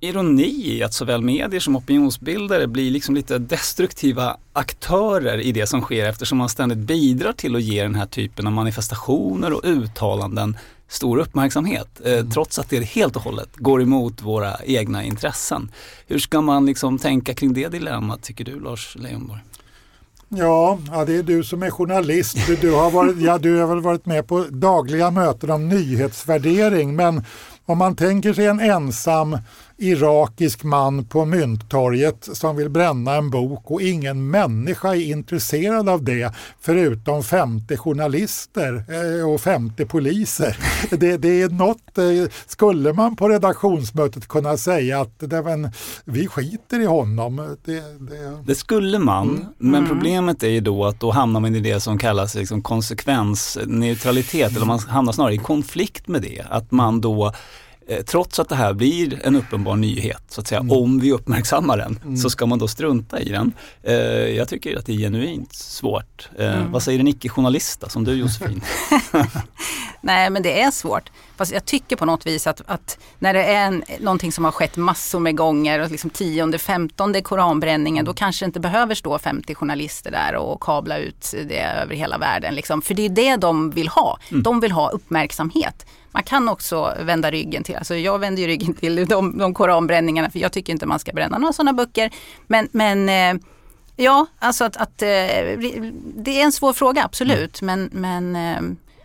ironi i att såväl medier som opinionsbildare blir liksom lite destruktiva aktörer i det som sker eftersom man ständigt bidrar till att ge den här typen av manifestationer och uttalanden stor uppmärksamhet. Eh, trots att det helt och hållet går emot våra egna intressen. Hur ska man liksom tänka kring det dilemmat tycker du Lars Leijonborg? Ja, ja, det är du som är journalist. Du, du, har varit, ja, du har väl varit med på dagliga möten om nyhetsvärdering. Men om man tänker sig en ensam irakisk man på Mynttorget som vill bränna en bok och ingen människa är intresserad av det förutom 50 journalister eh, och 50 poliser. Det, det är något, eh, skulle man på redaktionsmötet kunna säga att det, men, vi skiter i honom. Det, det, Det skulle man, Mm. men Mm. problemet är ju då att då hamnar man i det som kallas liksom konsekvensneutralitet, eller man hamnar snarare i konflikt med det. Att man då, trots att det här blir en uppenbar nyhet, så att säga, om vi uppmärksammar den, Mm. så ska man då strunta i den. Eh, jag tycker att det är genuint svårt. Eh, Mm. Vad säger en icke-journalist som du Josefin? Nej men det är svårt. Fast jag tycker på något vis att, att när det är en, någonting som har skett massor med gånger och liksom tionde, femtonde koranbränningen då kanske det inte behöver stå 50 journalister där och kabla ut det över hela världen. Liksom. För det är det de vill ha. Mm. De vill ha uppmärksamhet. Man kan också vända ryggen till, alltså jag vänder ju ryggen till de, de koranbränningarna för jag tycker inte man ska bränna några sådana böcker. Men, men eh, ja, alltså att, att eh, det är en svår fråga absolut men, men eh,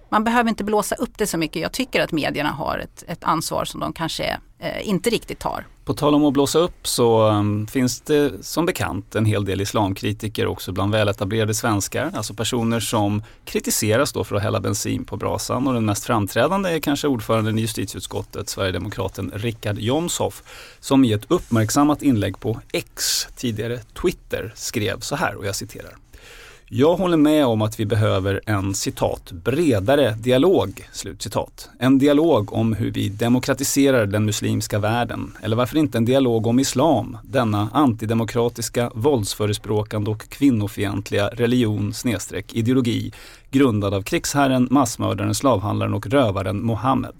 man behöver inte blåsa upp det så mycket. Jag tycker att medierna har ett, ett ansvar som de kanske inte riktigt tar. På tal om att blåsa upp så um, finns det som bekant en hel del islamkritiker också bland väletablerade svenskar. Alltså personer som kritiseras då för att hälla bensin på brasan och den mest framträdande är kanske ordföranden i justitieutskottet, Sverigedemokraten Richard Jomshof, som i ett uppmärksammat inlägg på X, tidigare Twitter, skrev så här och jag citerar. Jag håller med om att vi behöver en citat bredare dialog. slutcitat. En dialog om hur vi demokratiserar den muslimska världen. Eller varför inte en dialog om islam, denna antidemokratiska, våldsförespråkande och kvinnofientliga religion snedstreck ideologi grundad av krigsherren, massmördaren, slavhandlaren och rövaren Mohammed.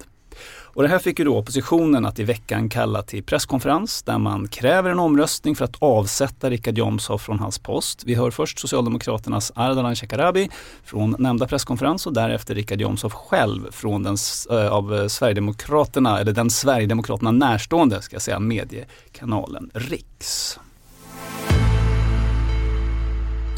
Och det här fick ju då oppositionen att i veckan kalla till presskonferens där man kräver en omröstning för att avsätta Richard Jomshof från hans post. Vi hör först Socialdemokraternas Ardalan Shekarabi från nämnda presskonferens och därefter Richard Jomshof själv från den äh, av Sverigedemokraterna, eller den Sverigedemokraterna närstående, ska jag säga, mediekanalen Riks.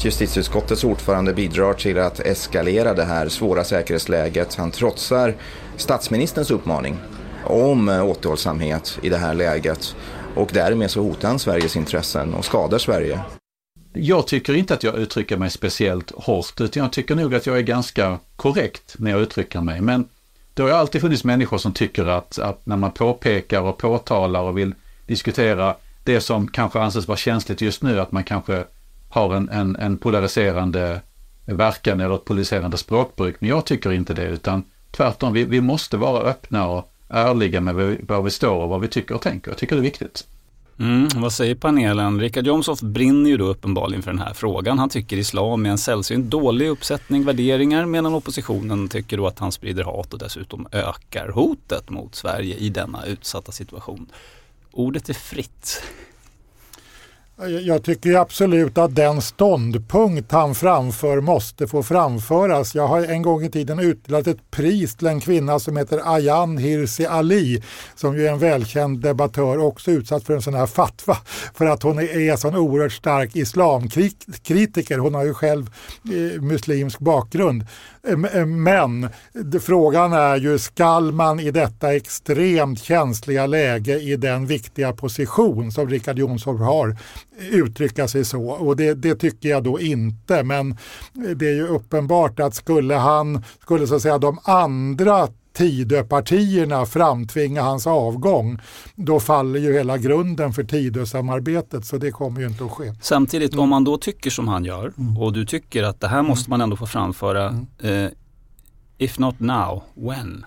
Justitieutskottets ordförande bidrar till att eskalera det här svåra säkerhetsläget. Han trotsar statsministerns uppmaning om eh, återhållsamhet i det här läget och därmed så hotar han Sveriges intressen och skadar Sverige. Jag tycker inte att jag uttrycker mig speciellt hårt, utan jag tycker nog att jag är ganska korrekt när jag uttrycker mig. Men det har alltid funnits människor som tycker att, att när man påpekar och påtalar och vill diskutera det som kanske anses vara känsligt just nu, att man kanske har en, en, en polariserande verkan eller ett polariserande språkbruk. Men jag tycker inte det, utan tvärtom, vi, vi måste vara öppna och ärliga med var vi står och vad vi tycker och tänker. Jag tycker det är viktigt. Mm, vad säger panelen? Richard Jomshof brinner ju då uppenbarligen för den här frågan. Han tycker islam är en sällsynt dålig uppsättning värderingar medan oppositionen tycker då att han sprider hat och dessutom ökar hotet mot Sverige i denna utsatta situation. Ordet är fritt. Jag tycker absolut att den ståndpunkt han framför måste få framföras. Jag har en gång i tiden utdelat ett pris till en kvinna som heter Ayan Hirsi Ali som ju är en välkänd debattör också utsatt för en sån här fatwa för att hon är en sån oerhört stark islamkritiker. Hon har ju själv eh, muslimsk bakgrund. Eh, eh, men frågan är ju, skall man i detta extremt känsliga läge i den viktiga position som Richard Jomshof har uttrycka sig så? Och det, det, tycker jag då inte. Men det är ju uppenbart att skulle han, skulle så att säga de andra Tidöpartierna framtvinga hans avgång, då faller ju hela grunden för Tidösamarbetet så det kommer ju inte att ske. Samtidigt om man då tycker som han gör mm. och du tycker att det här måste man ändå få framföra, mm. eh, if not now, when?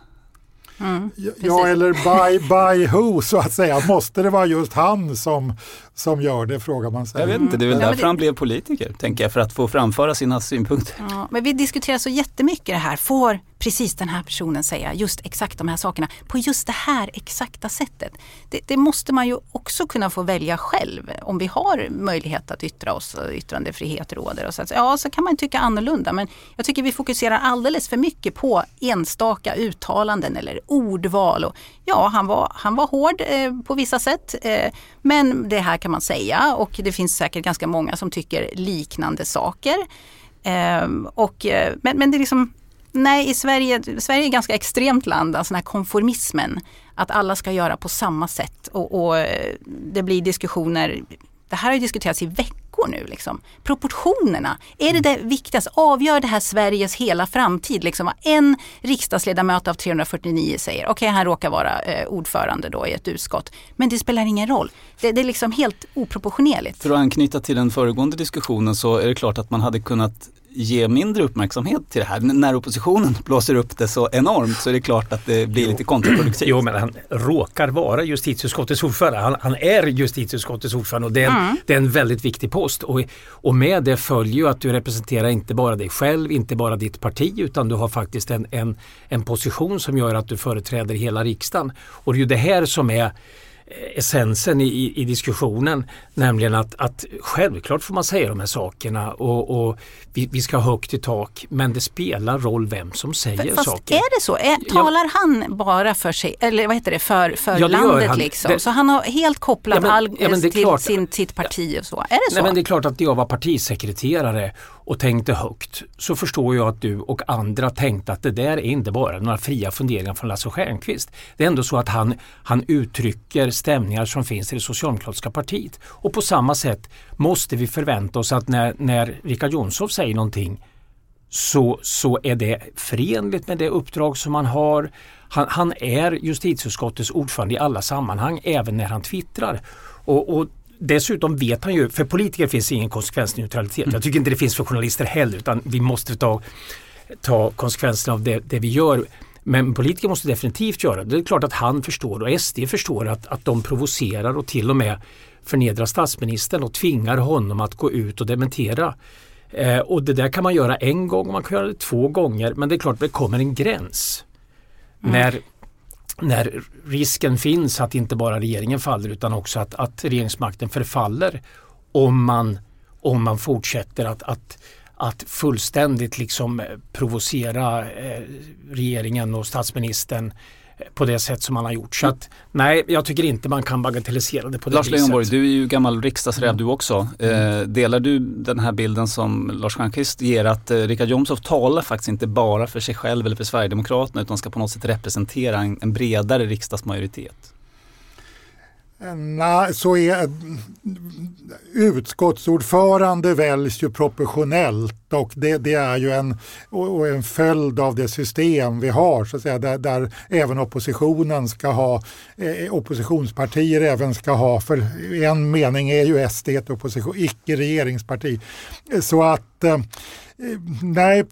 Mm, ja, eller by, by who så att säga. Måste det vara just han som, som gör det, frågar man sig. Jag vet inte, det är väl därför han blev politiker, tänker jag, för att få framföra sina synpunkter. Ja, men vi diskuterar så jättemycket det här. Får precis den här personen säga just exakt de här sakerna på just det här exakta sättet? Det, det måste man ju också kunna få välja själv. Om vi har möjlighet att yttra oss och yttrandefrihet råder. Och så att, ja, så kan man tycka annorlunda. Men jag tycker vi fokuserar alldeles för mycket på enstaka uttalanden eller ordval. Och, ja, han var, han var hård eh, på vissa sätt. Eh, men det här kan man säga och det finns säkert ganska många som tycker liknande saker. Ehm, och, eh, men, men det är liksom, nej i Sverige, Sverige är ett ganska extremt land, alltså den här konformismen. Att alla ska göra på samma sätt och, och eh, det blir diskussioner det här har ju diskuterats i veckor nu. Liksom. Proportionerna, är det det viktigaste? Avgör det här Sveriges hela framtid? Liksom, en riksdagsledamot av 349 säger, okej okay, han råkar vara eh, ordförande då i ett utskott, men det spelar ingen roll. Det, det är liksom helt oproportionerligt. För att anknyta till den föregående diskussionen så är det klart att man hade kunnat ge mindre uppmärksamhet till det här. När oppositionen blåser upp det så enormt så är det klart att det blir lite kontraproduktivt. Jo men han råkar vara justitieutskottets ordförande. Han, han är justitieutskottets ordförande och det är, en, mm. det är en väldigt viktig post. Och, och med det följer ju att du representerar inte bara dig själv, inte bara ditt parti utan du har faktiskt en, en, en position som gör att du företräder hela riksdagen. Och det är ju det här som är essensen i, i, diskussionen. Nämligen att, att självklart får man säga de här sakerna och, och vi, vi, ska ha högt i tak men det spelar roll vem som säger Fast saker. är det så? Talar ja. han bara för sig, eller vad heter det, för, för ja, det landet liksom? Det, så han har helt kopplat ja, men, all, till klart, sin, sitt parti och så? Är det så? Nej men det är klart att jag var partisekreterare och tänkte högt så förstår jag att du och andra tänkte att det där är inte bara några fria funderingar från Lasse Stjernkvist. Det är ändå så att han, han uttrycker stämningar som finns i det socialdemokratiska partiet. Och på samma sätt måste vi förvänta oss att när, när Richard Jomshof säger någonting så, så är det förenligt med det uppdrag som han har. Han, han är justitieutskottets ordförande i alla sammanhang, även när han twittrar. Och, och dessutom vet han ju, för politiker finns ingen konsekvensneutralitet. Mm. Jag tycker inte det finns för journalister heller utan vi måste ta, ta konsekvenserna av det, det vi gör. Men politiker måste definitivt göra det. Det är klart att han förstår och SD förstår att, att de provocerar och till och med förnedrar statsministern och tvingar honom att gå ut och dementera. Eh, och det där kan man göra en gång och man kan göra det två gånger men det är klart att det kommer en gräns. Mm. När när risken finns att inte bara regeringen faller utan också att, att regeringsmakten förfaller om man, om man fortsätter att, att, att fullständigt liksom eh, provocera eh, regeringen och statsministern på det sätt som man har gjort. Så att, nej, jag tycker inte man kan bagatellisera det på det Lars viset. Leijonborg, du är ju gammal riksdagsräv mm. du också. Eh, delar du den här bilden som Lars Stjernkvist ger att eh, Richard Jomshof talar faktiskt inte bara för sig själv eller för Sverigedemokraterna utan ska på något sätt representera en, en bredare riksdagsmajoritet? Nej, så är utskottsordförande väljs ju proportionellt och det, det är ju en, och en följd av det system vi har så att säga, där, där även oppositionen ska ha, eh, oppositionspartier även ska ha, för en mening är ju SD ett opposition, icke regeringsparti. Så att eh, nej,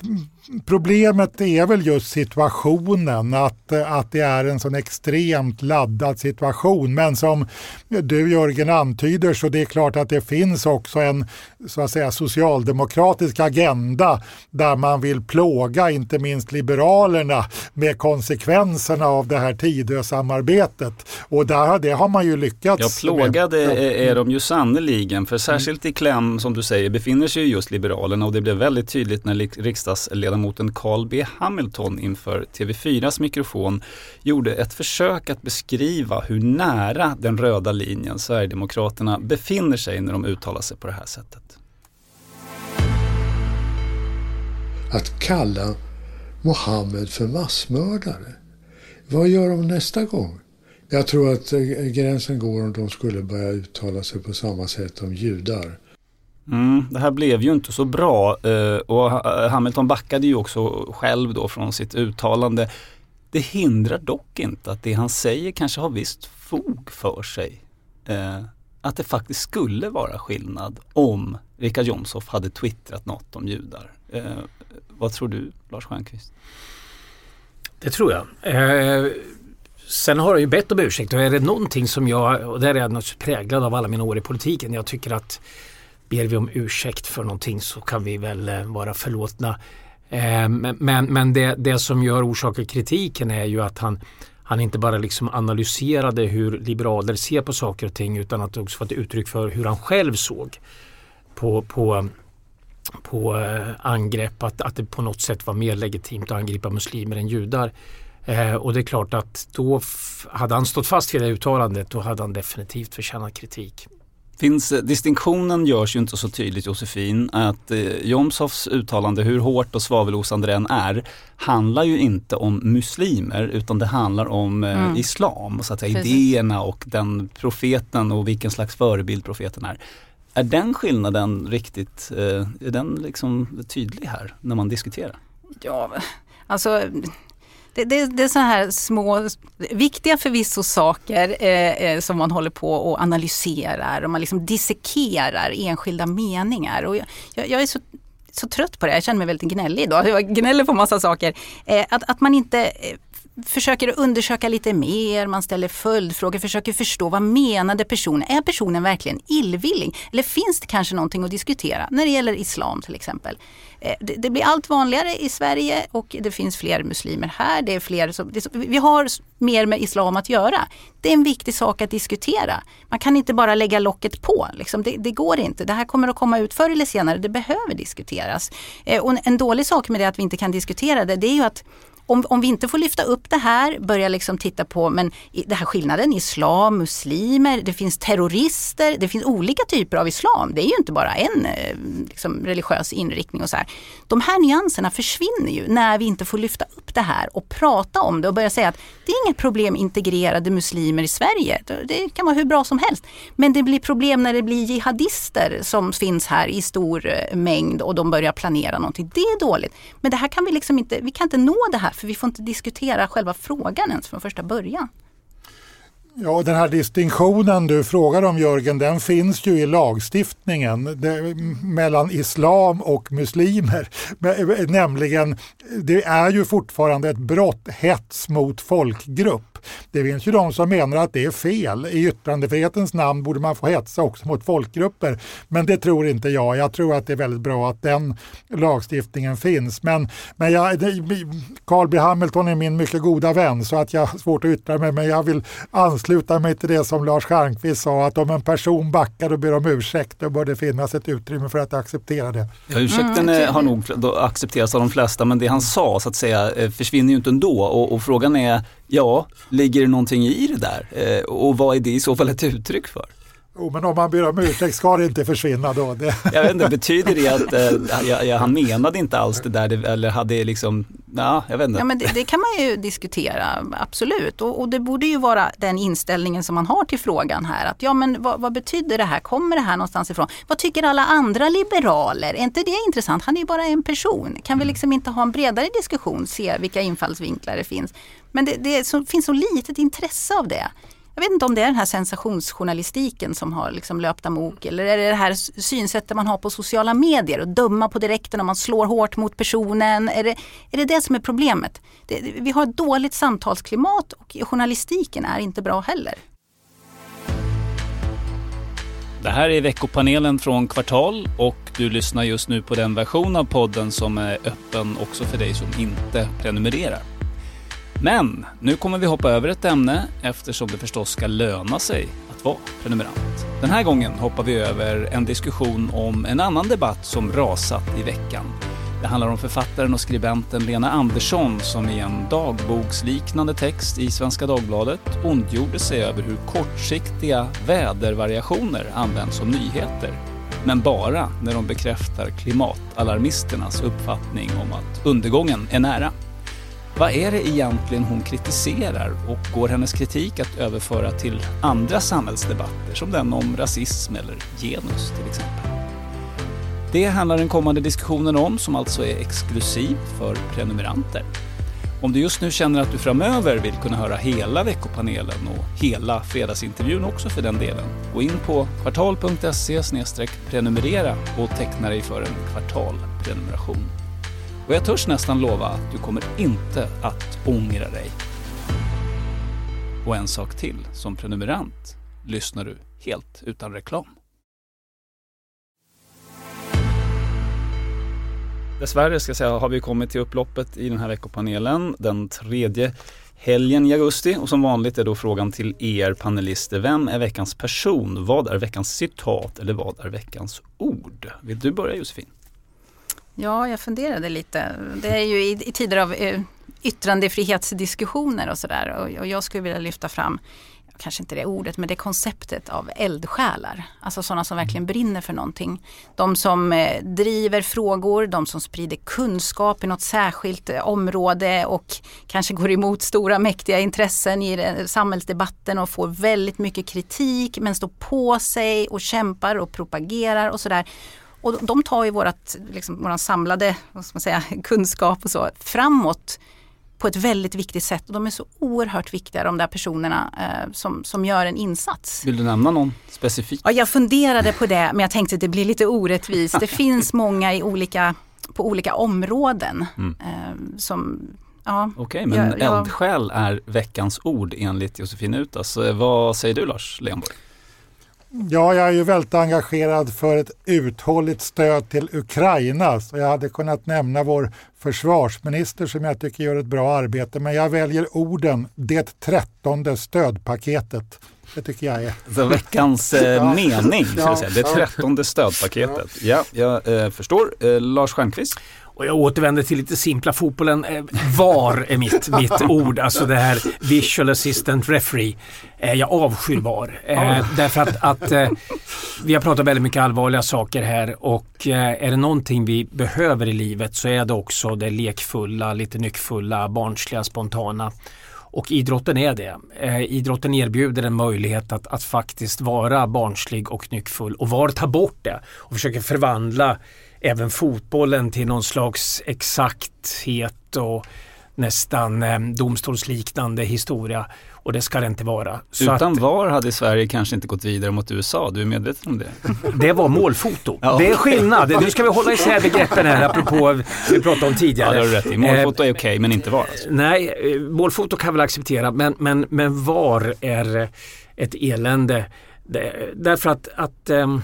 problemet är väl just situationen, att, att det är en sån extremt laddad situation. Men som du Jörgen antyder så det är klart att det finns också en så att säga, socialdemokratisk agenda där man vill plåga inte minst Liberalerna med konsekvenserna av det här Tidösamarbetet. Och där, det har man ju lyckats Ja, plågade med. är de ju sannoliken, för särskilt i kläm som du säger befinner sig just Liberalerna och det blev väldigt tydligt när riksdagsledamoten Carl B Hamilton inför TV4s mikrofon gjorde ett försök att beskriva hur nära den röda linjen Sverigedemokraterna befinner sig när de uttalar sig på det här sättet. Att kalla Mohammed för massmördare. Vad gör de nästa gång? Jag tror att eh, gränsen går om de skulle börja uttala sig på samma sätt om judar. Mm, det här blev ju inte så bra eh, och Hamilton backade ju också själv då från sitt uttalande. Det hindrar dock inte att det han säger kanske har visst fog för sig. Eh, att det faktiskt skulle vara skillnad om Richard Jomshof hade twittrat något om judar. Eh, vad tror du Lars Stjernkvist? Det tror jag. Eh, sen har jag ju bett om ursäkt och är det någonting som jag, och där är jag naturligtvis präglad av alla mina år i politiken, jag tycker att ber vi om ursäkt för någonting så kan vi väl eh, vara förlåtna. Eh, men men det, det som gör orsakar kritiken är ju att han han inte bara liksom analyserade hur liberaler ser på saker och ting utan att det också var ett uttryck för hur han själv såg på, på, på eh, angrepp, att, att det på något sätt var mer legitimt att angripa muslimer än judar. Eh, och det är klart att då hade han stått fast vid det uttalandet då hade han definitivt förtjänat kritik. Finns, eh, distinktionen görs ju inte så tydligt Josefin, att eh, Jomshofs uttalande, hur hårt och svavelosande den är, handlar ju inte om muslimer utan det handlar om eh, mm. islam, så att säga, idéerna och den profeten och vilken slags förebild profeten är. Är den skillnaden riktigt, eh, är den liksom tydlig här när man diskuterar? Ja, alltså det, det, det är sådana här små, viktiga förvisso saker eh, eh, som man håller på och analyserar och man liksom dissekerar enskilda meningar. Och jag, jag är så så trött på det, jag känner mig väldigt gnällig idag. Jag gnäller på massa saker. Eh, att, att man inte eh, försöker undersöka lite mer, man ställer följdfrågor, försöker förstå vad menade personen? Är personen verkligen illvillig? Eller finns det kanske någonting att diskutera när det gäller islam till exempel? Eh, det, blir allt vanligare i Sverige och det finns fler muslimer här. Det är fler som, det, vi har mer med islam att göra. Det är en viktig sak att diskutera. Man kan inte bara lägga locket på. Liksom. Det, det, går inte. Det här kommer att komma ut förr eller senare. Det behöver diskuteras. Eh, och en dålig sak med det att vi inte kan diskutera det, det är ju att om, om vi inte får lyfta upp det här, börja liksom titta på men den här skillnaden, islam, muslimer, det finns terrorister, det finns olika typer av islam. Det är ju inte bara en eh, liksom, religiös inriktning och så här. De här nyanserna försvinner ju när vi inte får lyfta upp det här och prata om det och börja säga att det är inget problem integrerade muslimer i Sverige. Det kan vara hur bra som helst. Men det blir problem när det blir jihadister som finns här i stor eh, mängd och de börjar planera någonting. Det är dåligt. Men det här kan vi liksom inte, vi kan inte nå det här för vi får inte diskutera själva frågan ens från första början. Ja, den här distinktionen du frågar om Jörgen, den finns ju i lagstiftningen det, mellan islam och muslimer. Eh, nämligen, det är ju fortfarande ett brott, hets mot folkgrupp. Det finns ju de som menar att det är fel. I yttrandefrihetens namn borde man få hetsa också mot folkgrupper. Men det tror inte jag. Jag tror att det är väldigt bra att den lagstiftningen finns. Men, men jag, Carl B Hamilton är min mycket goda vän så att jag har svårt att yttra mig. Men jag vill ansluta mig till det som Lars Stjernkvist sa att om en person backar och ber om ursäkt då bör det finnas ett utrymme för att acceptera det. Ja, ursäkten mm, har nog accepterats av de flesta men det han sa så att säga eh, försvinner ju inte ändå och, och frågan är Ja, ligger det någonting i det där? Eh, och vad är det i så fall ett uttryck för? Oh, men om man ber om ursäkt ska det inte försvinna då? Det. Jag vet inte, betyder det att eh, jag, jag, han menade inte alls det där eller hade liksom Ja, jag vet inte. Ja, men det, det, kan man ju diskutera, absolut. Och, och, det borde ju vara den inställningen som man har till frågan här. Att ja, men vad, vad, betyder det här? Kommer det här någonstans ifrån? Vad tycker alla andra liberaler? Är inte det intressant? Han är ju bara en person. Kan vi mm. liksom inte ha en bredare diskussion, se vilka infallsvinklar det finns? Men det, det så, finns så litet intresse av det. Jag vet inte om det är den här sensationsjournalistiken som har liksom löpt amok eller är det det här synsättet man har på sociala medier och döma på direkten om man slår hårt mot personen. Är det är det, det som är problemet? Det, vi har ett dåligt samtalsklimat och journalistiken är inte bra heller. Det här är veckopanelen från Kvartal och du lyssnar just nu på den version av podden som är öppen också för dig som inte prenumererar. Men nu kommer vi hoppa över ett ämne eftersom det förstås ska löna sig att vara prenumerant. Den här gången hoppar vi över en diskussion om en annan debatt som rasat i veckan. Det handlar om författaren och skribenten Lena Andersson som i en dagboksliknande text i Svenska Dagbladet ondgjorde sig över hur kortsiktiga vädervariationer används som nyheter. Men bara när de bekräftar klimatalarmisternas uppfattning om att undergången är nära. Vad är det egentligen hon kritiserar och går hennes kritik att överföra till andra samhällsdebatter som den om rasism eller genus till exempel? Det handlar den kommande diskussionen om som alltså är exklusiv för prenumeranter. Om du just nu känner att du framöver vill kunna höra hela veckopanelen och hela fredagsintervjun också för den delen, gå in på kvartal.se prenumerera och teckna dig för en kvartalprenumeration. Och jag törs nästan lova att du kommer inte att ångra dig. Och en sak till, som prenumerant lyssnar du helt utan reklam. Dessvärre ska jag säga har vi kommit till upploppet i den här veckopanelen den tredje helgen i augusti och som vanligt är då frågan till er panelister. Vem är veckans person? Vad är veckans citat eller vad är veckans ord? Vill du börja Josefin? Ja, jag funderade lite. Det är ju i, i tider av eh, yttrandefrihetsdiskussioner och sådär och, och jag skulle vilja lyfta fram kanske inte det ordet, men det konceptet av eldsjälar. Alltså sådana som verkligen brinner för någonting. De som eh, driver frågor, de som sprider kunskap i något särskilt eh, område och kanske går emot stora mäktiga intressen i eh, samhällsdebatten och får väldigt mycket kritik men står på sig och kämpar och propagerar och sådär. Och de tar ju vårat, liksom, våran samlade vad ska man säga, kunskap och så framåt på ett väldigt viktigt sätt. Och de är så oerhört viktiga de där personerna eh, som, som gör en insats. Vill du nämna någon specifik? Ja, jag funderade på det men jag tänkte att det blir lite orättvist. Det finns många i olika, på olika områden. Mm. Eh, som Ja, Okej, men jag, eldsjäl är veckans ord enligt Josefin Utas. Vad säger du Lars Leonborg? Ja, jag är ju väldigt engagerad för ett uthålligt stöd till Ukraina. Så jag hade kunnat nämna vår försvarsminister som jag tycker gör ett bra arbete. Men jag väljer orden det trettonde stödpaketet. Det tycker jag är. Så veckans eh, mening, ja, det trettonde stödpaketet. Ja, jag eh, förstår. Eh, Lars Stjernkvist? Och jag återvänder till lite simpla fotbollen. Eh, VAR är mitt, mitt ord, alltså det här Visual Assistant Referee. Eh, jag avskyr VAR. Eh, därför att, att vi har pratat väldigt mycket allvarliga saker här och är det någonting vi behöver i livet så är det också det lekfulla, lite nyckfulla, barnsliga, spontana. Och idrotten är det. Eh, idrotten erbjuder en möjlighet att, att faktiskt vara barnslig och nyckfull och VAR tar bort det och försöker förvandla även fotbollen till någon slags exakthet och nästan eh, domstolsliknande historia. Och det ska det inte vara. Så Utan att, VAR hade Sverige kanske inte gått vidare mot USA, du är medveten om det? Det var målfoto. Ja. Det är skillnad. Nu ska vi hålla isär begreppen här apropå vi pratade om tidigare. Ja, det har du rätt i. Målfoto är okej okay, men inte VAR. Alltså. Nej, eh, målfoto kan väl acceptera men, men, men VAR är ett elände. Därför att, att um,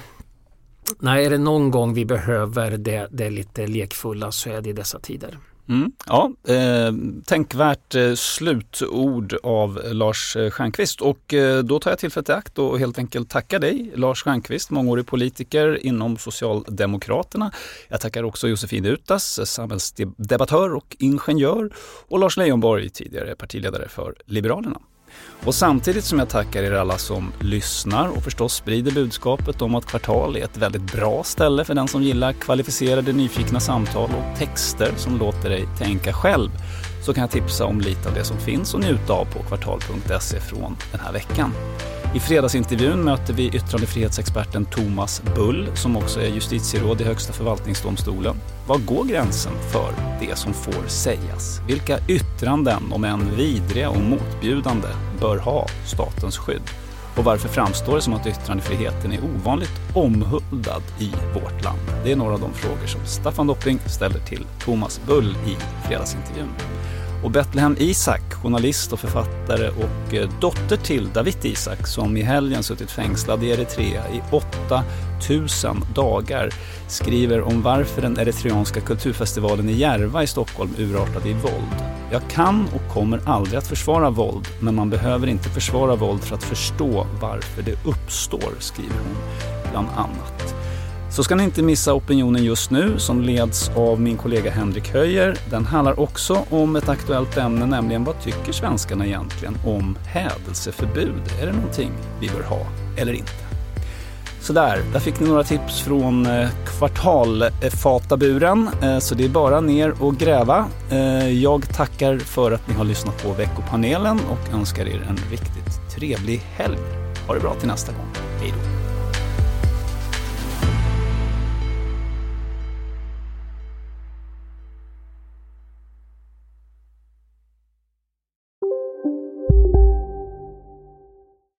Nej, är det någon gång vi behöver det, det lite lekfulla så är det i dessa tider. Mm, ja, eh, tänkvärt eh, slutord av Lars eh, Stjernkvist och eh, då tar jag tillfället i akt och helt enkelt tackar dig Lars Stjernkvist, mångårig politiker inom Socialdemokraterna. Jag tackar också Josefin Utas, samhällsdebattör och ingenjör och Lars Leijonborg, tidigare partiledare för Liberalerna. Och samtidigt som jag tackar er alla som lyssnar och förstås sprider budskapet om att Kvartal är ett väldigt bra ställe för den som gillar kvalificerade nyfikna samtal och texter som låter dig tänka själv så kan jag tipsa om lite av det som finns och njuta av på kvartal.se från den här veckan. I fredagsintervjun möter vi yttrandefrihetsexperten Thomas Bull som också är justitieråd i Högsta förvaltningsdomstolen. Var går gränsen för det som får sägas? Vilka yttranden, om än vidriga och motbjudande, bör ha statens skydd? Och varför framstår det som att yttrandefriheten är ovanligt omhuldad i vårt land? Det är några av de frågor som Staffan Dopping ställer till Thomas Bull i fredagsintervjun. Och Betlehem Isak, journalist och författare och eh, dotter till David Isak som i helgen suttit fängslad i Eritrea i 8000 dagar skriver om varför den eritreanska kulturfestivalen i Järva i Stockholm urartade i våld. Jag kan och kommer aldrig att försvara våld, men man behöver inte försvara våld för att förstå varför det uppstår, skriver hon bland annat. Så ska ni inte missa opinionen just nu som leds av min kollega Henrik Höjer. Den handlar också om ett aktuellt ämne, nämligen vad tycker svenskarna egentligen om hädelseförbud? Är det någonting vi bör ha eller inte? Sådär, där fick ni några tips från eh, kvartalfataburen. Eh, så det är bara ner och gräva. Eh, jag tackar för att ni har lyssnat på veckopanelen och önskar er en riktigt trevlig helg. Ha det bra till nästa gång. Hej då.